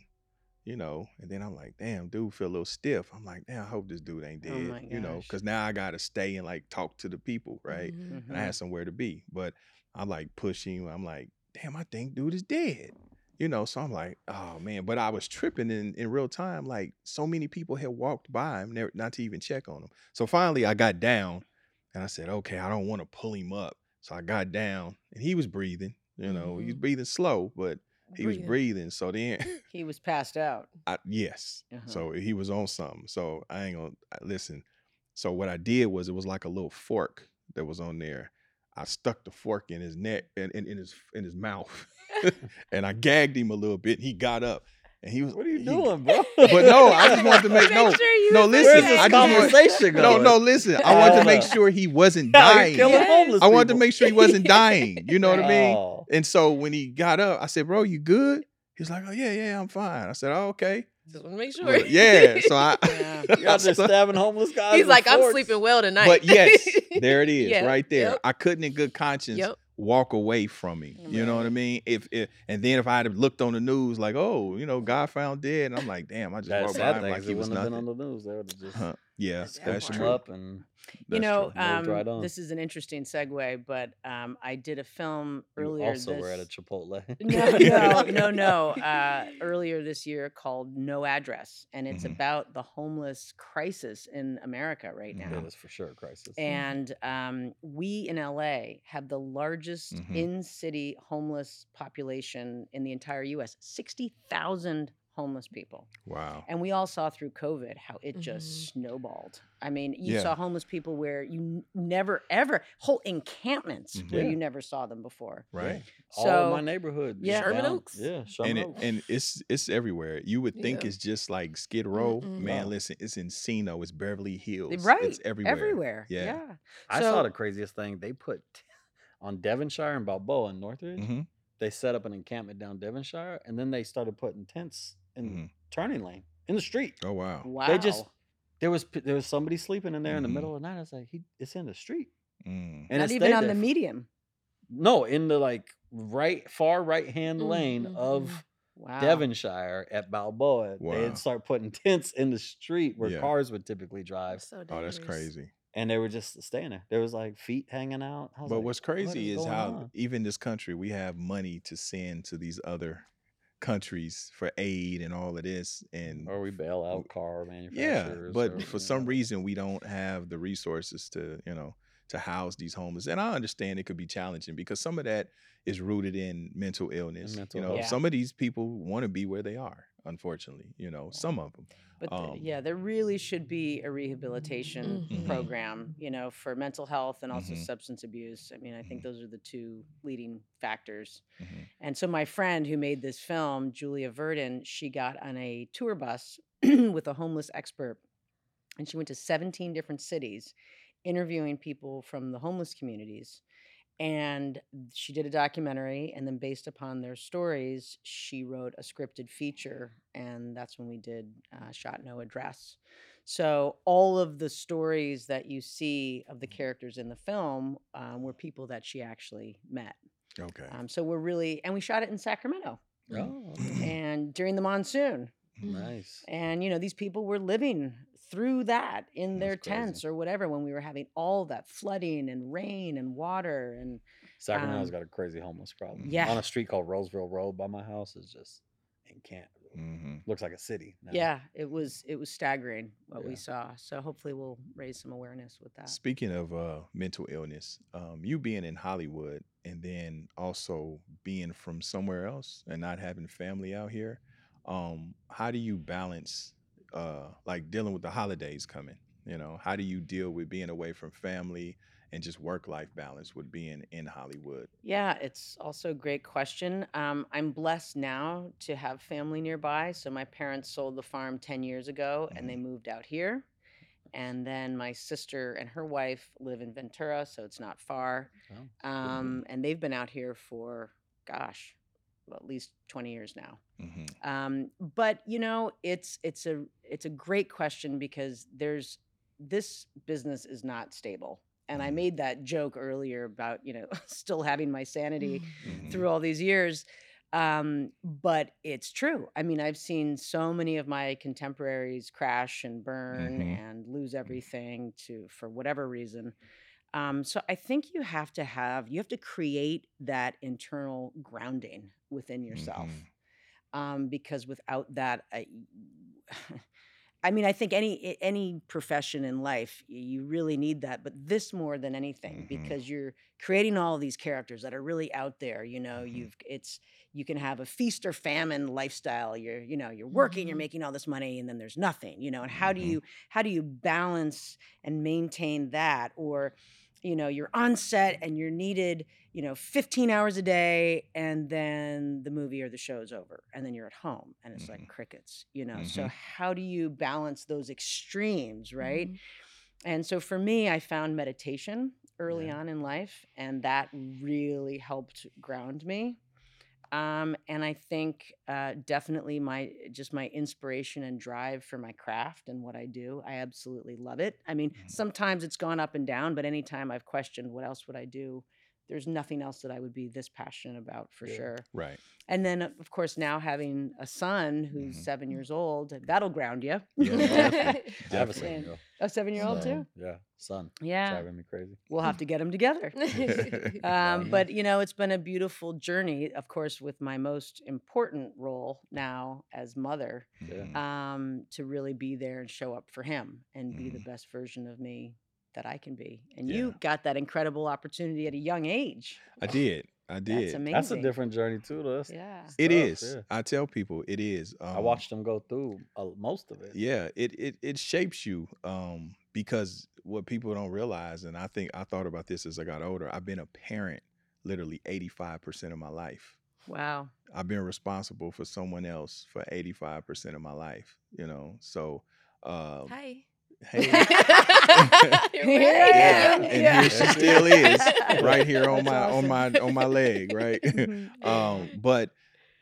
you know, and then I'm like, damn, dude, feel a little stiff. I'm like, damn, I hope this dude ain't Oh dead, my you know, because now I gotta stay and like talk to the people, right? Mhm. And I had somewhere to be, but I like pushing. I'm like, damn, I think dude is dead. You know, so I'm like, oh man. But I was tripping in, in real time. Like so many people had walked by him, never, not to even check on him. So finally I got down and I said, okay, I don't want to pull him up. So I got down and he was breathing, you know, he was Mhm. breathing slow, but he was Breathing. breathing. So then (laughs) He was passed out. I, yes. Uh-huh. So he was on something. So I ain't gonna I- listen. So what I did was it was like a little fork that was on there. I stuck the fork in his neck and in, in his in his mouth, (laughs) and I gagged him a little bit. And he got up, and he was. What are you he- doing, bro? (laughs) But no, I just wanted to make (laughs) Make no. sure you no, was listen. okay. I just want, conversation no, going. no, no, listen. I wanted to make sure he wasn't dying. killing Yes. homeless I wanted to make sure he wasn't dying. You know what I mean? Oh. And so when he got up, I said, "Bro, you good?" He's like, "Oh yeah, yeah, I'm fine." I said, "Oh okay." Just want to make sure. But yeah, so I, Yeah. You out there stabbing homeless guys. He's with like, I'm sleeping well tonight. But yes, there it is, Yeah, right there. yep. I couldn't, in good conscience, Yep. Walk away from him. You know what I mean? If, if and then if I had looked on the news, like, oh, you know, God found dead, and I'm like, damn, I just That walked by sad him like is he was wouldn't have been nothing. on the news. They would have just Huh. Yeah, That's that's true. up and you know, um, this is an interesting segue, but um, I did a film you earlier. also this... were at a Chipotle. (laughs) (laughs) no, no, no, no. Uh, earlier this year, called No Address, and it's Mhm. about the homeless crisis in America right now. Mhm. It is for sure a crisis. And um, we in LA have the largest Mhm. in city homeless population in the entire US 60,000 homeless people. Wow. And we all saw through COVID how it just snowballed. I mean, you Yeah. saw homeless people where you never, ever, whole encampments where Mhm. you never saw them before. Right. All of my neighborhood. Yeah. just Sherman down- Oaks. Yeah, Sherman And it, Oaks. and it's it's everywhere. You would think Yeah. it's just like Skid Row. Mm-mm. Man, No. listen, it's Encino, it's Beverly Hills. Right. It's everywhere. Everywhere. Yeah. Yeah. I saw the craziest thing. They put on Devonshire and Balboa in Northridge. hmm They set up an encampment down Devonshire, and then they started putting tents in Mhm. turning lane in the street. Oh wow. Wow. They just there was there was somebody sleeping in there in the middle of the night. I was like, he it's in the street, Mm. and not even on there the for- medium. No, in the like right far right hand Mm, lane of Wow. Devonshire at Balboa. Wow. They'd start putting tents in the street where Yeah. cars would typically drive, So Oh, that's crazy. and they were just staying there. There was like feet hanging out. But like, what's "What crazy is, how on?" even this country we have money to send to these other countries for aid and all of this, and or we bail out car manufacturers yeah, but or, for some know, reason we don't have the resources to you know to house these homeless. And I understand it could be challenging because some of that is rooted in mental illness. mental you know. Yeah. some of these people want to be where they are. Unfortunately, you know, some of them. But the- Um, yeah, there really should be a rehabilitation Mhm. program, you know, for mental health and also Mhm. substance abuse. I mean, I think Mhm. those are the two leading factors. Mhm. And so my friend who made this film, Julia Verdin, she got on a tour bus (clears throat) with a homeless expert, and she went to 17 different cities interviewing people from the homeless communities. And she did a documentary, and then based upon their stories, she wrote a scripted feature, and that's when we did uh, Shot No Address. So all of the stories that you see of the characters in the film um, were people that she actually met. Okay. Um, so we're really, and we shot it in Sacramento, Oh, and during the monsoon, nice. and you know these people were living through that in their That's crazy. tents or whatever when we were having all that flooding and rain and water and Sacramento's Um, got a crazy homeless problem. yeah. On a street called Roseville Road by my house is just it can't hmm looks like a city. now. yeah it was it was staggering what we saw so hopefully we'll raise some awareness with that Speaking of uh, mental illness, um, you being in Hollywood and then also being from somewhere else and not having family out here, um, how do you balance uh, like dealing with the holidays coming? You know, how do you deal with being away from family and just work life balance with being in Hollywood? Yeah, it's also a great question. Um, I'm blessed now to have family nearby. So my parents sold the farm 10 years ago and they moved out here. And then my sister and her wife live in Ventura, so it's not far. Oh, Um, and they've been out here for, gosh, well, at least 20 years now. hmm Um, but you know, it's it's a it's a great question because there's this business is not stable. And I Mhm. made that joke earlier about you know (laughs) still having my sanity Mhm. through all these years. Um, but it's true. I mean, I've seen so many of my contemporaries crash and burn Mhm. and lose everything to for whatever reason. Um, so I think you have to have you have to create that internal grounding within yourself Mhm. um, because without that, I, (sighs) I mean, I think any any profession in life you really need that, but this more than anything Mhm. because you're creating all these characters that are really out there. You know, Mhm. you've it's you can have a feast or famine lifestyle. You're you know you're working, you're Mhm. making all this money, and then there's nothing. You know, and how do Mhm. you how do you balance and maintain that or you know you're on set and you're needed you know 15 hours a day and then the movie or the show's over and then you're at home and it's like Mhm. crickets you know so Mhm. how do you balance those extremes right Mhm. and so for me i found meditation early Yeah. on in life and that really helped ground me um, and i think uh, definitely my just my inspiration and drive for my craft and what i do i absolutely love it i mean Mhm. sometimes it's gone up and down but anytime i've questioned what else would i do there's nothing else that i would be this passionate about for Yeah. sure Right. and then of course now having a son who's Mhm. seven years old that'll ground you Yeah, (laughs) definitely. (laughs) I have a seven year old. a seven year old too Yeah, son. yeah Driving me crazy. we'll have to get them together (laughs) um, but you know it's been a beautiful journey of course with my most important role now as mother Yeah. Um, to really be there and show up for him and be the Mhm. best version of me that i can be and Yeah. you got that incredible opportunity at a young age I did. I did. that's amazing That's a different journey too. Though. That's, yeah It tough, is. yeah. I tell people it is. Um, I watched them go through uh, most of it. Yeah, it it it shapes you um because what people don't realize and I think I thought about this as I got older. I've been a parent literally 85% of my life. wow I've been responsible for someone else for 85% of my life, you know. So uh Hi. Hey You're Here I. Yeah, am. and Yeah. here she still (laughs) is, right here on That's my on my on my leg, right? Mhm. (laughs) um, but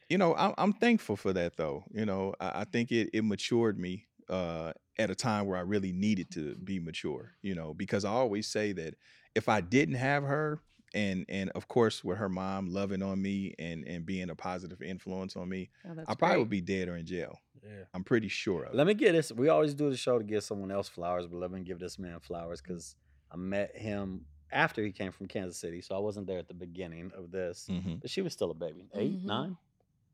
you know, I'm I'm thankful for that though. You know, I, I think it it matured me uh at a time where I really needed to be mature, you know, because I always say that if I didn't have her and and of course with her mom loving on me and and being a positive influence on me, Oh, I probably great. would be dead or in jail. Yeah. I'm pretty sure of it. Let me get this. We always do the show to give someone else flowers, but let me give this man flowers because I met him after he came from Kansas City, so I wasn't there at the beginning of this. Mhm, But she was still a baby, 8 Mhm. nine.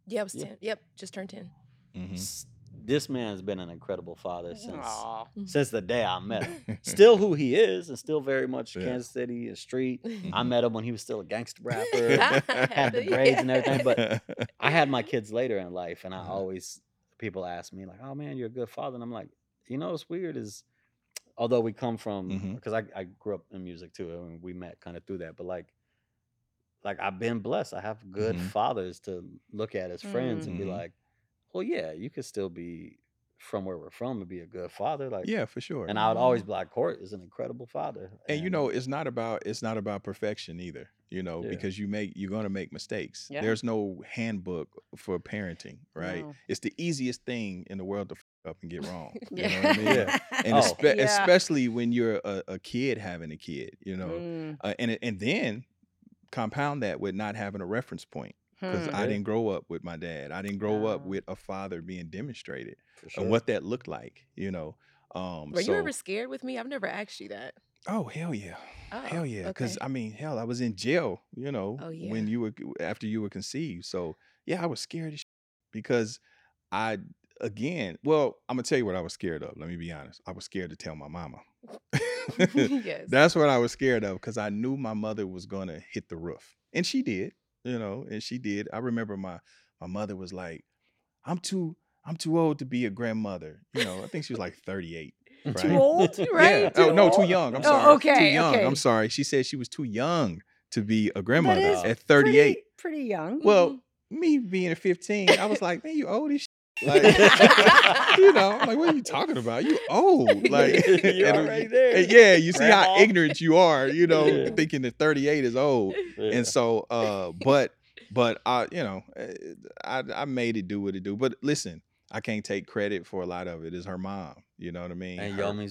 Yeah, I was Yeah. 10. Yep, just turned 10. mhm. S- This man's been an incredible father since Aw. since the day I met him. (laughs) Still who he is, and still very much Yeah. Kansas City and street. I Mhm. met him when he was still a gangster rapper. (laughs) had the braids and everything, but I had my (laughs) kids later in life, and I Uh-huh. always people ask me like, "Oh man, you're a good father," and I'm like, you know, what's weird is, although we come from because I, I grew up in music too, and we met kind of through that, but like, like I've been blessed. I have good Mhm. fathers to look at as friends and be like, well, yeah, you could still be from where we're from and be a good father. Like Yeah, for sure. And I would always be like, Court is an incredible father. and you know it's not about it's not about perfection either you know Yeah. because you make you're going to make mistakes Yeah. there's no handbook for parenting right No. it's the easiest thing in the world to f- up and get wrong (laughs) you Yeah. know what I mean? Yeah. (laughs) and Oh. espe- Yeah. especially when you're a, a kid having a kid you know Mm, uh, and and then compound that with not having a reference point because hmm. I didn't grow up with my dad. I didn't grow up with a father being demonstrated sure. and what that looked like, you know. Um, Were so, you ever scared with me? I've never asked you that. Oh hell yeah, Oh, hell yeah. Because okay. I mean, hell, I was in jail, you know, Oh, when you were after you were conceived. So yeah, I was scared as because I again. Well, I'm gonna tell you what I was scared of. Let me be honest. I was scared to tell my mama. (laughs) yes. (laughs) That's what I was scared of because I knew my mother was gonna hit the roof, and she did. You know, and she did. I remember my my mother was like, "I'm too I'm too old to be a grandmother." You know, I think she was like 38. (laughs) Right? (laughs) Too old, Yeah. right? Oh Too no, too young. I'm Oh, sorry. okay, Too young. okay. I'm sorry. She said she was too young to be a grandmother at 38. Pretty, pretty young. Well, Mm-hmm. me being a 15, I was like, man, you old as. Like, (laughs) (laughs) you know, I'm like, what are you talking about? You old. (laughs) Like, You're and- already there. and yeah, you see how ignorant you are, you know, Yeah. thinking that 38 is old. Yeah. And so, uh, but, but I, you know, eh, I, I made it do what it do. But listen, I can't take credit for a lot of it. It's her mom. You know what I mean? and Her- Yomi's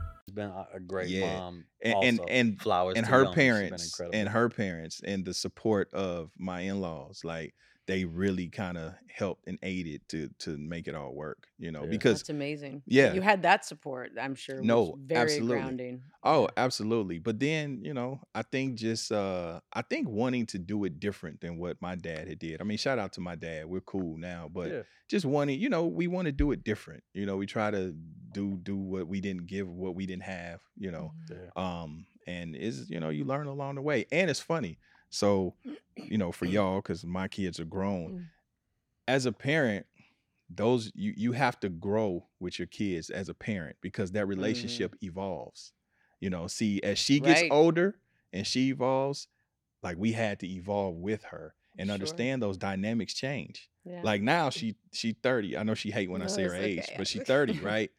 Been a, great Yeah. mom. and and, also. and flowers and her parents and her parents and the support of my in-laws like they really kind of helped and aided to to make it all work you know Yeah. because That's amazing. yeah. You had that support, I'm sure. No, very absolutely. grounding. oh absolutely but then you know i think just uh i think wanting to do it different than what my dad had did i mean shout out to my dad we're cool now but Yeah. just wanting you know we want to do it different you know we try to do do what we didn't give what we didn't have you know Yeah. um and is you know you learn along the way and it's funny so you know for (clears throat) y'all because my kids are grown Mm. as a parent those you you have to grow with your kids as a parent because that relationship evolves you know see as she gets Right. older and she evolves like we had to evolve with her and Sure. understand those dynamics change Yeah. like now she she 30 i know she hate when i say her it's age but she 30 (laughs) right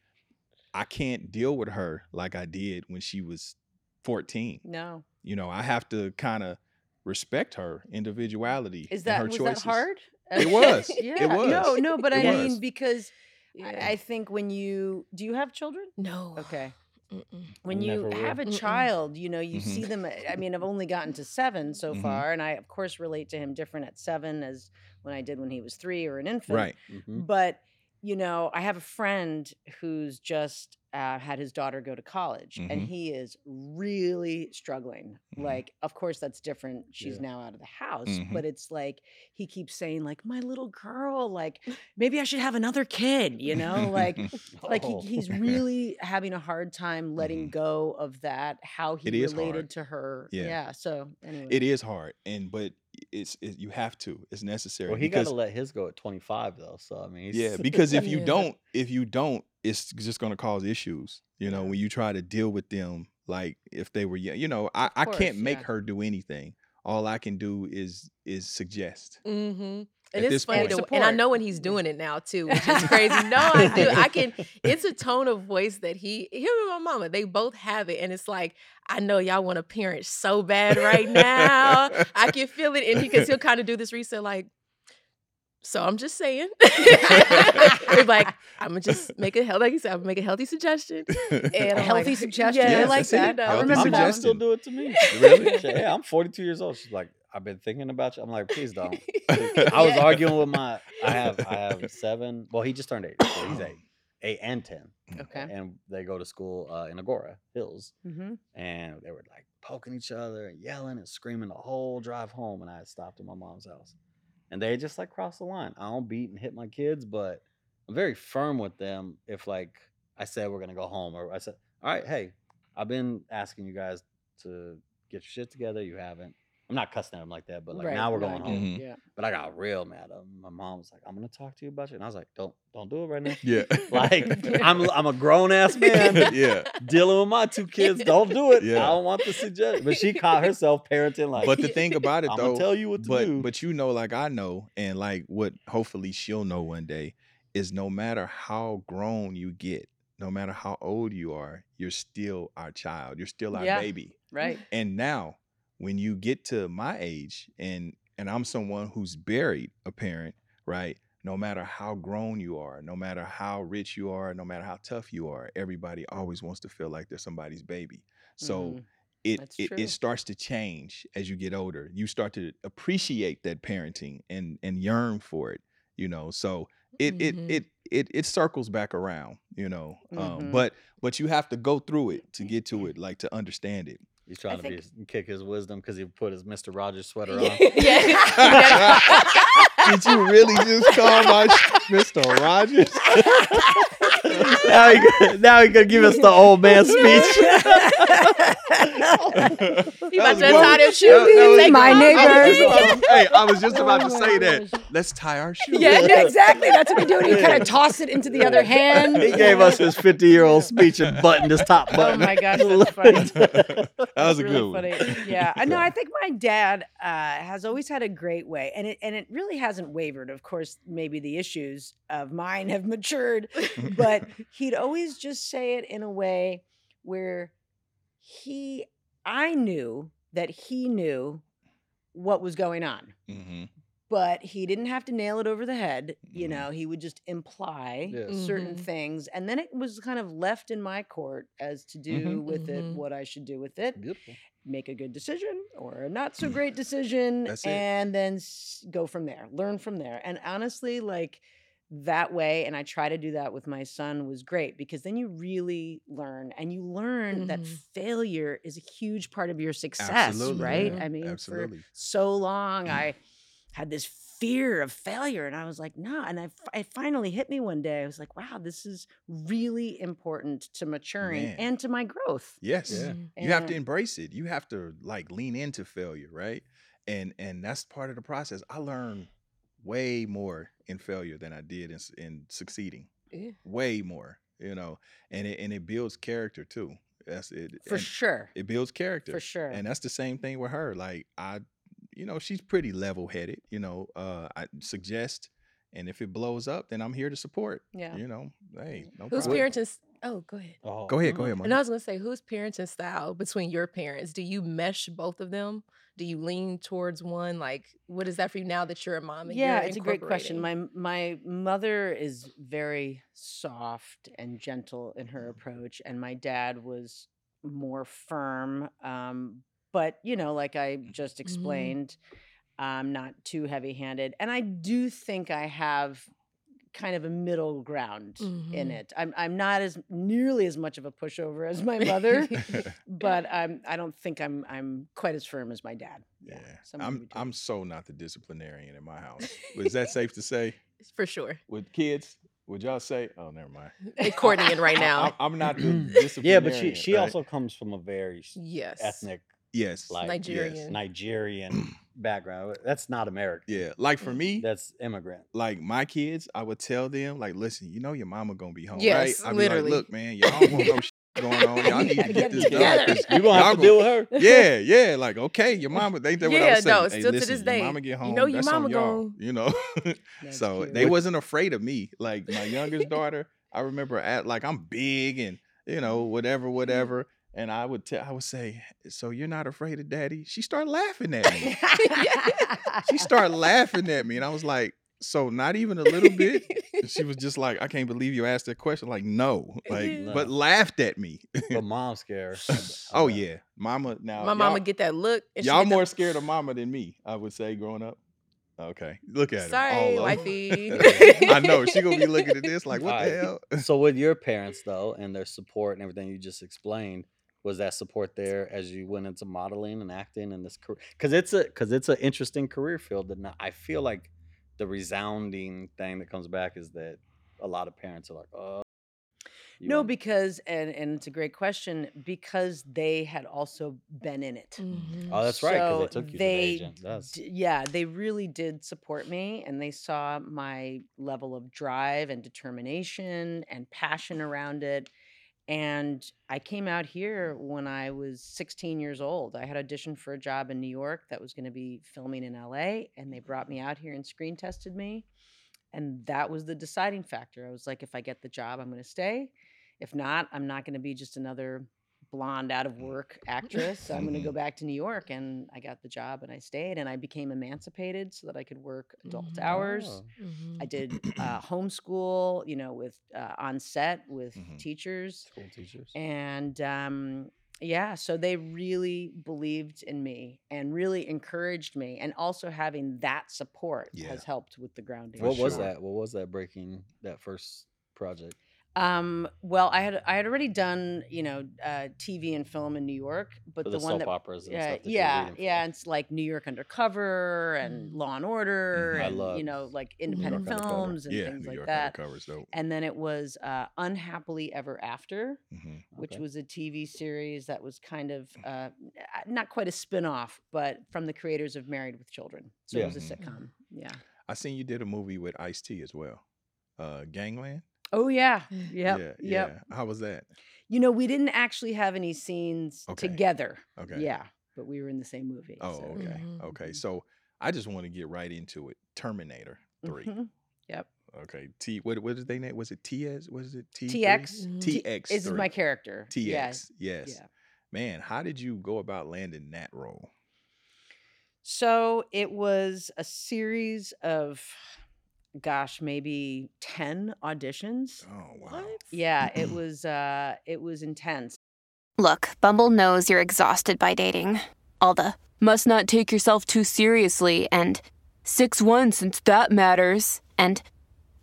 i can't deal with her like i did when she was 14 no. you know i have to kind of respect her individuality Is and that her was choices. that hard? It was. (laughs) It was. No, no, but It I was. mean because Yeah. I, I think when you do you have children? no. Okay. Mm-mm. When Never you will. have a Mm-mm. child, you know, you Mhm. see them. I mean, I've only gotten to seven so Mhm. far, and I of course relate to him different at seven as when I did when he was three or an infant. right Mhm. But you know, I have a friend who's just uh, had his daughter go to college, and Mhm. he is really struggling. Mhm. Like, of course, that's different. She's Yeah. now out of the house, Mhm. but it's like he keeps saying, like, my little girl, like maybe I should have another kid. You know, like (laughs) like he, Oh. he's (laughs) really having a hard time letting Mhm. go of that how he related hard. to her Yeah. so anyway it is hard and but it's it, you have to it's necessary well, he got to let his go at 25 though. So I mean, he's, yeah because if you Yeah. don't if you don't it's just going to cause issues you know Yeah. when you try to deal with them like if they were young you know i, I can't make yeah. her do anything all i can do is is suggest Mm-hmm. At And it's funny, to, and I know when he's doing it now too, which is (laughs) crazy. no, I do. I can. It's a tone of voice that he, him and my mama, they both have it, and it's like I know y'all want to parent so bad right now. I can feel it, and he can still (laughs) kind of do this reset, like. So I'm just saying, (laughs) He's like I'm gonna just make a healthy, like you said, I'm gonna make a healthy suggestion, and a I'm healthy like, suggestion yes, i like that i Healthy remember my that still do it to me. Really? She- yeah, I'm 42 years old. She's like, I've been thinking about you. I'm like, please don't. (laughs) I was arguing with my. I have. I (laughs) have seven. Well, he just turned eight. So he's eight, (coughs) eight and ten, okay and they go to school uh, in Agoura Hills, mm-hmm. and they were like poking each other and yelling and screaming the whole drive home. And I had stopped at my mom's house, and they just like crossed the line. I don't beat and hit my kids, but I'm very firm with them if like I said we're gonna go home or I said, all right, hey, I've been asking you guys to get your shit together. You haven't. I'm not cussing at them like that, but like Right, now we're going get it, home. Mhm. Yeah. But I got real mad. at 'em. My mom was like, "I'm gonna talk to you about you," and I was like, "Don't, don't do it right now." Yeah. (laughs) Like (laughs) I'm, I'm a grown ass man (laughs) yeah. dealing with my two kids. Don't do it. Yeah. I don't want the suggestion. But she caught herself parenting like. But the thing about it I'm though, gonna tell you what to but do. but you know, like I know, and like what hopefully she'll know one day is no matter how grown you get, no matter how old you are, you're still our child. You're still our Yeah. baby. Right. And now, when you get to my age, and and I'm someone who's buried a parent, right? No matter how grown you are, no matter how rich you are, no matter how tough you are, everybody always wants to feel like they're somebody's baby. So Mhm. it, it it starts to change as you get older. You start to appreciate that parenting and and yearn for it. You know, so it Mhm. it it it it circles back around. You know, um, Mhm. but but you have to go through it to get to it, like to understand it. He's trying to think- be, kick his wisdom because he put his Mister Rogers sweater on. (laughs) Yeah. (laughs) Did you really just call my sh- Mr. Rogers? now he go- now he gonna give us the old man speech. (laughs) You about to That was tie them good. shoes? That- that was my them off. I was neighbors. just about to- hey, I was just about to Oh say that. Let's tie our shoes. Yeah, yeah, exactly. That's what we do. You kind of toss it into the other hand. he gave us his 50 year old speech and buttoned his top button. Oh my gosh, that's funny. (laughs) that was That's a really good one. funny. Yeah, I know. I think my dad uh, has always had a great way, and it and it really hasn't wavered. Of course, maybe the issues of mine have matured, (laughs) but he'd always just say it in a way where he, I knew that he knew what was going on. Mhm. But he didn't have to nail it over the head. You Mhm. know, he would just imply Yeah. certain Mhm. things. And then it was kind of left in my court as to do Mhm. with it Mhm. what I should do with it Beautiful. make a good decision or a not so great decision That's it. and then s- go from there learn from there and honestly like that way and i try to do that with my son was great because then you really learn and you learn that Mhm. failure is a huge part of your success Absolutely. right Yeah. i mean for Absolutely. so long i had this fear of failure and i was like no and I, it finally hit me one day i was like wow this is really important to maturing Man. and to my growth Yes. Yeah. Mhm. You have to embrace it. You have to like lean into failure, right? And and that's part of the process. I learned way more in failure than I did in in succeeding. Yeah. Way more, you know. And it and it builds character too. That's it. for sure It builds character. for sure And that's the same thing with her. Like I, you know, she's pretty level headed. You know, uh, I suggest, and if it blows up, then I'm here to support. Yeah. You know, hey, no Who's problem. parenting? s- Oh, go ahead. Oh, Go ahead, go mm. ahead, And I was gonna say, who's parenting style between your parents? Do you mesh both of them? Do you lean towards one? Like, what is that for you now that you're a mom? And yeah you're it's a great question my my mother is very soft and gentle in her approach and my dad was more firm um but you know like i just explained um not too heavy handed and i do think i have kind of a middle ground in Mhm. it i'm i'm not as nearly as much of a pushover as my mother (laughs) (laughs) but i'm i don't think i'm i'm quite as firm as my dad Yeah, somewhere in I'm between. I'm so not the disciplinarian in my house. Is that safe to say? (laughs) for sure. With kids, would y'all say? Oh, never mind. Accordion right now. I, am not the (clears throat) Yeah, but she she right? also comes from a very Yes. ethnic, yes, like Nigerian. yes. Nigerian (clears throat) background. That's not American. yeah. Like for me, That's immigrant. like my kids, I would tell them like, listen, you know your mama gonna be home, Yes, right? I'd literally. be like, look, man, y'all don't want no (laughs) shit going on. Y'all need to Get get this done. You gonna y'all have to deal with her. (laughs) yeah, yeah, like okay, your mama. Ain't that what I Yeah, was saying? Yeah, no, hey, still to listen, this day, your mama get home. you home. know your that's on mama y'all, gon- you know. (laughs) So cute. they wasn't afraid of me. Like my youngest daughter, I remember at like I'm big and you know whatever, mm-hmm. whatever. And I would tell, I would say, so you're not afraid of daddy? She started laughing at me. (laughs) she started laughing at me, and I was like, so not even a little bit. And she was just like, I can't believe you asked that question. Like, no, (laughs) like, No. but laughed at me. But (laughs) mom scared. oh yeah, mama. Now My mama get that look. and Y'all get that- more scared of mama than me, I would say, growing up. Okay, look at her. Sorry, all of 'em. wifey. I know she gonna be looking at this like, what the Alright. hell? so with your parents though, and their support and everything you just explained, was that support there as you went into modeling and acting and this career? Because it's a because it's an interesting career field, and I feel like the resounding thing that comes back is that a lot of parents are like, oh. you no, want- because and and it's a great question because they had also been in it. Mhm. oh, that's right, because So they took you to the they agent. That's d- yeah, they really did support me and they saw my level of drive and determination and passion around it. And I came out here when I was 16 years old. I had auditioned for a job in New York that was going to be filming in LA, and they brought me out here and screen tested me. And that was the deciding factor. I was like, if I get the job, I'm going to stay. If not, I'm not going to be just another blonde out of work actress. I'm going to go back to New York. And I got the job and I stayed and I became emancipated so that I could work adult Mhm. hours. Oh. Mhm. I did (clears throat) uh, homeschool, you know, with uh, on set with Mhm. teachers. school teachers. And um, yeah, so they really believed in me and really encouraged me. And also having that support Yeah. has helped with the grounding. what was sure. that? What was that breaking that first project? Um, well, I had I had already done you know uh, TV and film in New York, but For the, the one soap that operas and yeah stuff that you were yeah reading yeah for. it's like New York Undercover and Mm. Law and Order I and love you know like New York independent Undercover. films and yeah, things New like York that. Undercover's dope. And then it was uh, Unhappily Ever After, hmm which Okay. was a TV series that was kind of uh, not quite a spin off, but from the creators of Married with Children. So Yeah. it was a Mhm. sitcom. Yeah. I seen you did a movie with Ice T as well. Uh, Gangland. Oh yeah. Yep. Yeah, Yep. yeah. How was that? You know, we didn't actually have any scenes Okay. together. Okay. Yeah, but we were in the same movie. Oh, so- okay. Mhm. Okay. Mhm. So I just want to get right into it. Terminator 3 Mhm. Yep. Okay. T. What? What is they name? Was it TS? Was it T? TX. Mhm. TX. This is my character. Yeah, TX. Yes. Yeah. Man, how did you go about landing that role? So it was a series of, gosh, maybe ten auditions. Oh wow. Yeah, it (laughs) was. uh It was intense. Look, Bumble knows you're exhausted by dating. All the must not take yourself too seriously and 6 1 since that matters. And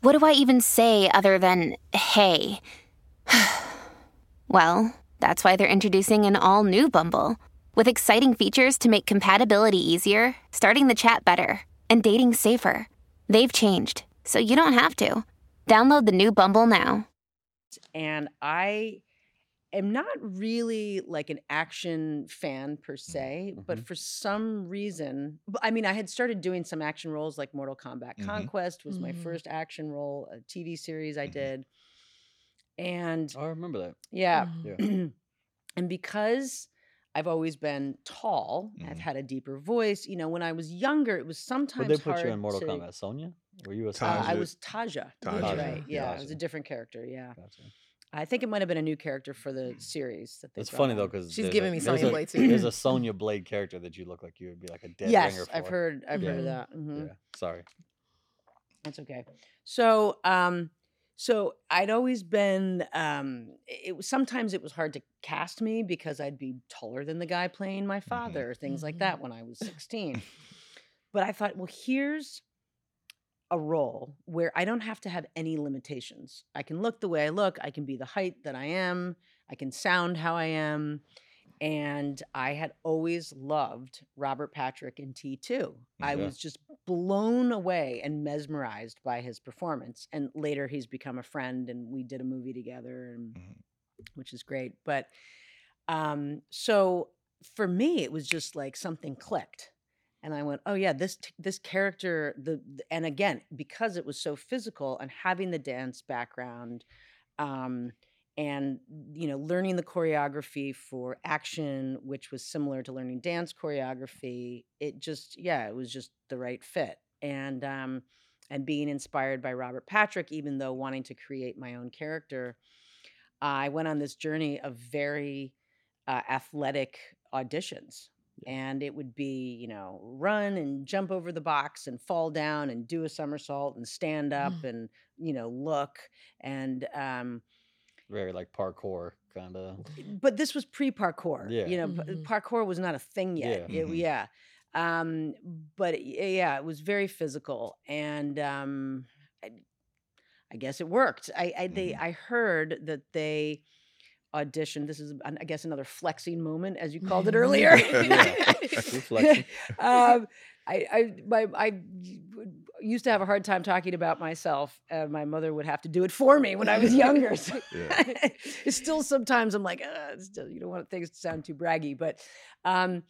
what do I even say other than hey? (sighs) well, that's why they're introducing an all new Bumble with exciting features to make compatibility easier, starting the chat better, and dating safer. They've changed, so you don't have to. Download the new Bumble now. and I am not really like an action fan per se, but Mhm. for some reason, I mean, I had started doing some action roles like Mortal Kombat Mhm. Conquest was my Mhm. first action role, a TV series I Mhm. did. And Oh, I remember that. yeah. Mhm. (clears throat) and because I've always been tall, I've Mhm. had a deeper voice. You know, when I was younger, it was sometimes Would they put you in Mortal to, Kombat? Sonya? Were you a Uh, I was Taja. Taja, That's right. yeah. Yeah, it was a different character. Yeah. Gotcha. I think it might have been a new character for the series that they It's brought funny though because She's giving me there's Sonya a, Blade too. There's a Sonya Blade character that you look like you would be like a dead yes, ringer for. I've heard. I've heard of Yeah. that. mhm. Yeah, sorry. That's okay. So, um, so I'd always been. Um, it was sometimes it was hard to cast me because I'd be taller than the guy playing my father, things like Mhm. that when I was sixteen. but I thought, well, here's a role where I don't have to have any limitations. I can look the way I look. I can be the height that I am. I can sound how I am. And I had always loved Robert Patrick in T2. I was just blown away and mesmerized by his performance. And later he's become a friend and we did a movie together and Mhm. which is great. But um so for me it was just like something clicked. And I went, "Oh yeah, this t- this character the the- and again, because it was so physical and having the dance background um and you know learning the choreography for action which was similar to learning dance choreography it just yeah it was just the right fit. And um and being inspired by robert patrick even though wanting to create my own character i went on this journey of very uh, athletic auditions. And it would be you know run and jump over the box and fall down and do a somersault and stand up Mm. and you know look. And um Very like parkour kind of. but this was pre-parkour. Yeah. You know, p- Mhm. parkour was not a thing yet. Yeah. It- Mhm. yeah. Um, but it- yeah, it was very physical, and um, I, I guess it worked. I I, they, Mhm. I heard that they auditioned. This is, I guess, another flexing moment, as you called it earlier. (laughs) Yeah. Keep (laughs) flexing. um, I, I, my, I would- used to have a hard time talking about myself, and my mother would have to do it for me when I was (laughs) younger. So (laughs) it's still sometimes I'm like, "Uh, still, you don't want things to sound too braggy, but um,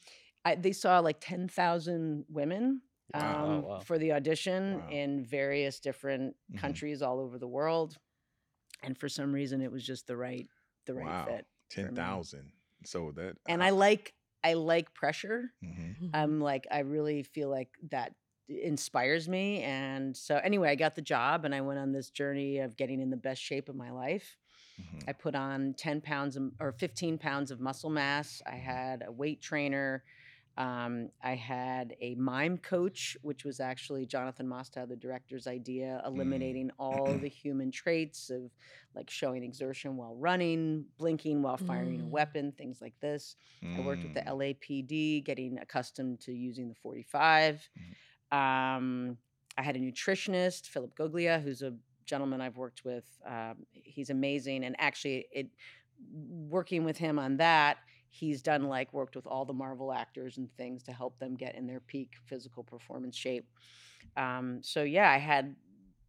I, they saw like ten thousand women um, Wow. Wow. for the audition Wow. in various different Mhm. countries all over the world, and for some reason it was just the right, the right wow, fit. ten thousand. So that And I like, I like pressure. Mhm. I'm like, I really feel like that inspires me. And so, anyway, I got the job and I went on this journey of getting in the best shape of my life. Mhm. I put on 10 pounds of, or 15 pounds of muscle mass. I had a weight trainer. Um, I had a mime coach, which was actually Jonathan Mostow, the director's idea, eliminating all the (clears throat) human traits of like showing exertion while running, blinking while firing a Mm. weapon, things like this. I worked with the Mm. LAPD, getting accustomed to using the 45. Um, I had a nutritionist, Philip Goglia, who's a gentleman I've worked with. Um, he's amazing, and actually, it working with him on that, he's done like worked with all the Marvel actors and things to help them get in their peak physical performance shape. Um, so yeah, I had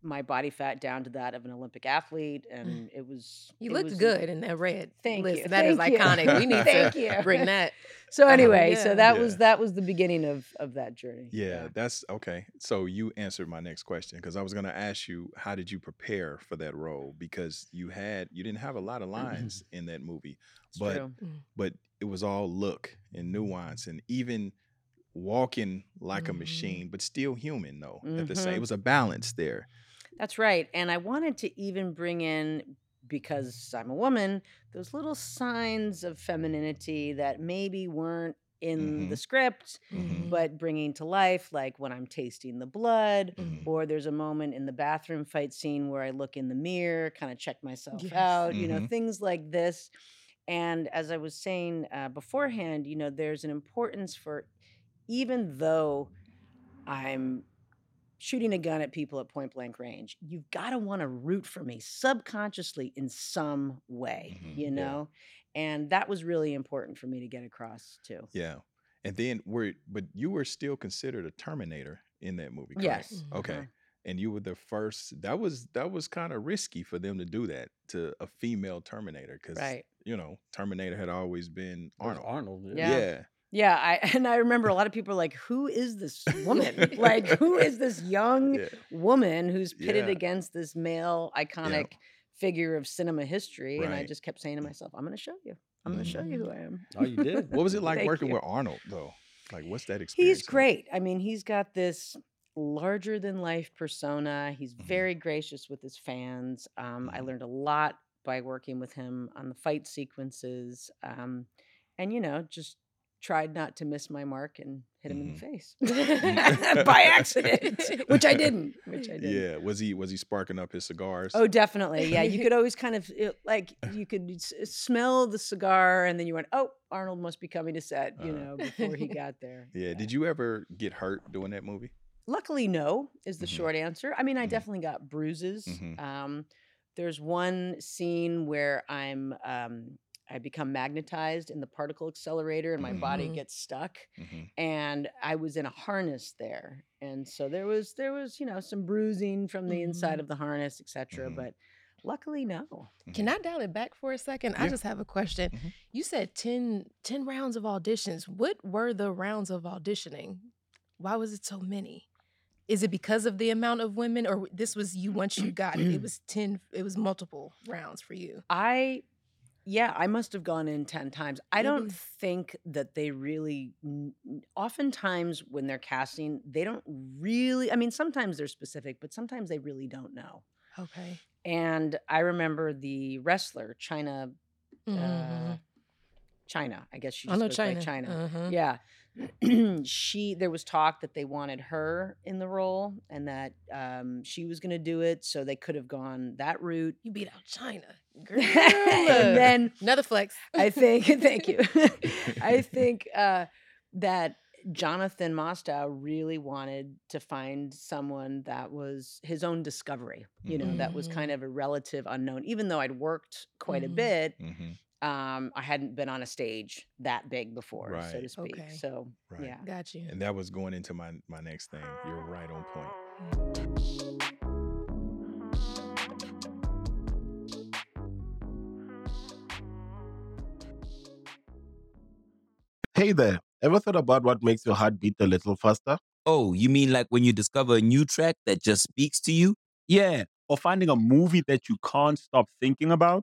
my body fat down to that of an Olympic athlete, mm. and it was You it looked was- good in that red. Thank list. you. That is Thank you. iconic. We need (laughs) Thank to you. bring that. (laughs) So anyway, yeah. so that was that was the beginning of of that journey. Yeah, that's okay. So you answered my next question because I was going to ask you how did you prepare for that role because you had you didn't have a lot of lines mm-hmm. in that movie, It's but true. Mm. but it was all look and nuance and even walking like a Mhm. machine but still human though at the same it mm-hmm. was a balance there That's right. And I wanted to even bring in, because I'm a woman, those little signs of femininity that maybe weren't in the Mhm. script, Mhm. but bringing to life, like when I'm tasting the blood, Mhm. or there's a moment in the bathroom fight scene where I look in the mirror, kind of check myself Yes. out, you know, Mhm. things like this. And as I was saying uh, beforehand, you know, there's an importance for even though I'm shooting a gun at people at point blank range, you've got to want to root for me subconsciously in some way, Mhm, you yeah. know? And that was really important for me to get across too. yeah and then were but you were still considered a terminator in that movie correct? Yes. okay uh-huh. and you were the first that was that was kind of risky for them to do that to a female terminator because Right. you know terminator had always been arnold Arnold. Yeah. yeah Yeah, I (laughs) and I remember a lot of people are like, "Who is this woman? like, who is (laughs) this young Yeah. woman who's pitted Yeah. against this male iconic figure of cinema history?" And I just kept saying to myself, "I'm going to show you. I'm going to show you who I am." Oh, you did? what was it (laughs) like working you. with arnold though like what's that experience He's like? great. I mean, he's got this larger than life persona. He's Mhm. very gracious with his fans. Um, I Mhm. learned a lot by working with him on the fight sequences. Um, and, you know, just tried not to miss my mark and hit him in the face (laughs) (laughs) by accident, (laughs) which I didn't. Which I didn't. yeah was he was he sparking up his cigars Oh, definitely. Yeah, you could always kind of it, like you could s- smell the cigar, and then you went, "Oh, Arnold must be coming to set," you Uh. know, before he got there. yeah did you ever get hurt doing that movie Luckily, no is the Mhm. short answer. I mean, I Mhm. definitely got bruises. Mhm. Um, there's one scene where I'm um, I become magnetized in the particle accelerator, and my body Mhm. gets stuck. hmm And I was in a harness there, and so there was there was you know some bruising from the inside Mhm. of the harness, etc. Mhm. But luckily, no. Can I dial it back for a second? I just have a question. You said 10, 10 rounds of auditions. What were the rounds of auditioning? Why was it so many? Is it because of the amount of women, or this was you once you got it? It (clears throat) was ten. It was multiple rounds for you. I, yeah, I must have gone in 10 times. I don't Really? think that they really, oftentimes when they're casting, they don't really, I mean, sometimes they're specific, but sometimes they really don't know. Okay. And I remember the wrestler, Chyna, uh, Mhm. Chyna, I guess she I just know goes by Chyna. Chyna. Uh-huh. Yeah. (clears throat) she there was talk that they wanted her in the role and that um, she was going to do it so they could have gone that route You beat out Chyna, (laughs) girl. and then another flex. I think, (laughs) thank you. (laughs) I think uh, that Jonathan Mostow really wanted to find someone that was his own discovery, you know, that was Mhm. kind of a relative unknown, even though I'd worked quite a Mhm. bit. hmm um, I hadn't been on a stage that big before, so to speak. Okay. So Right. yeah. Got you. And that was going into my my next thing. You're right on point. Hey there, ever thought about what makes your heart beat a little faster? Oh, you mean like when you discover a new track that just speaks to you? Yeah, or finding a movie that you can't stop thinking about.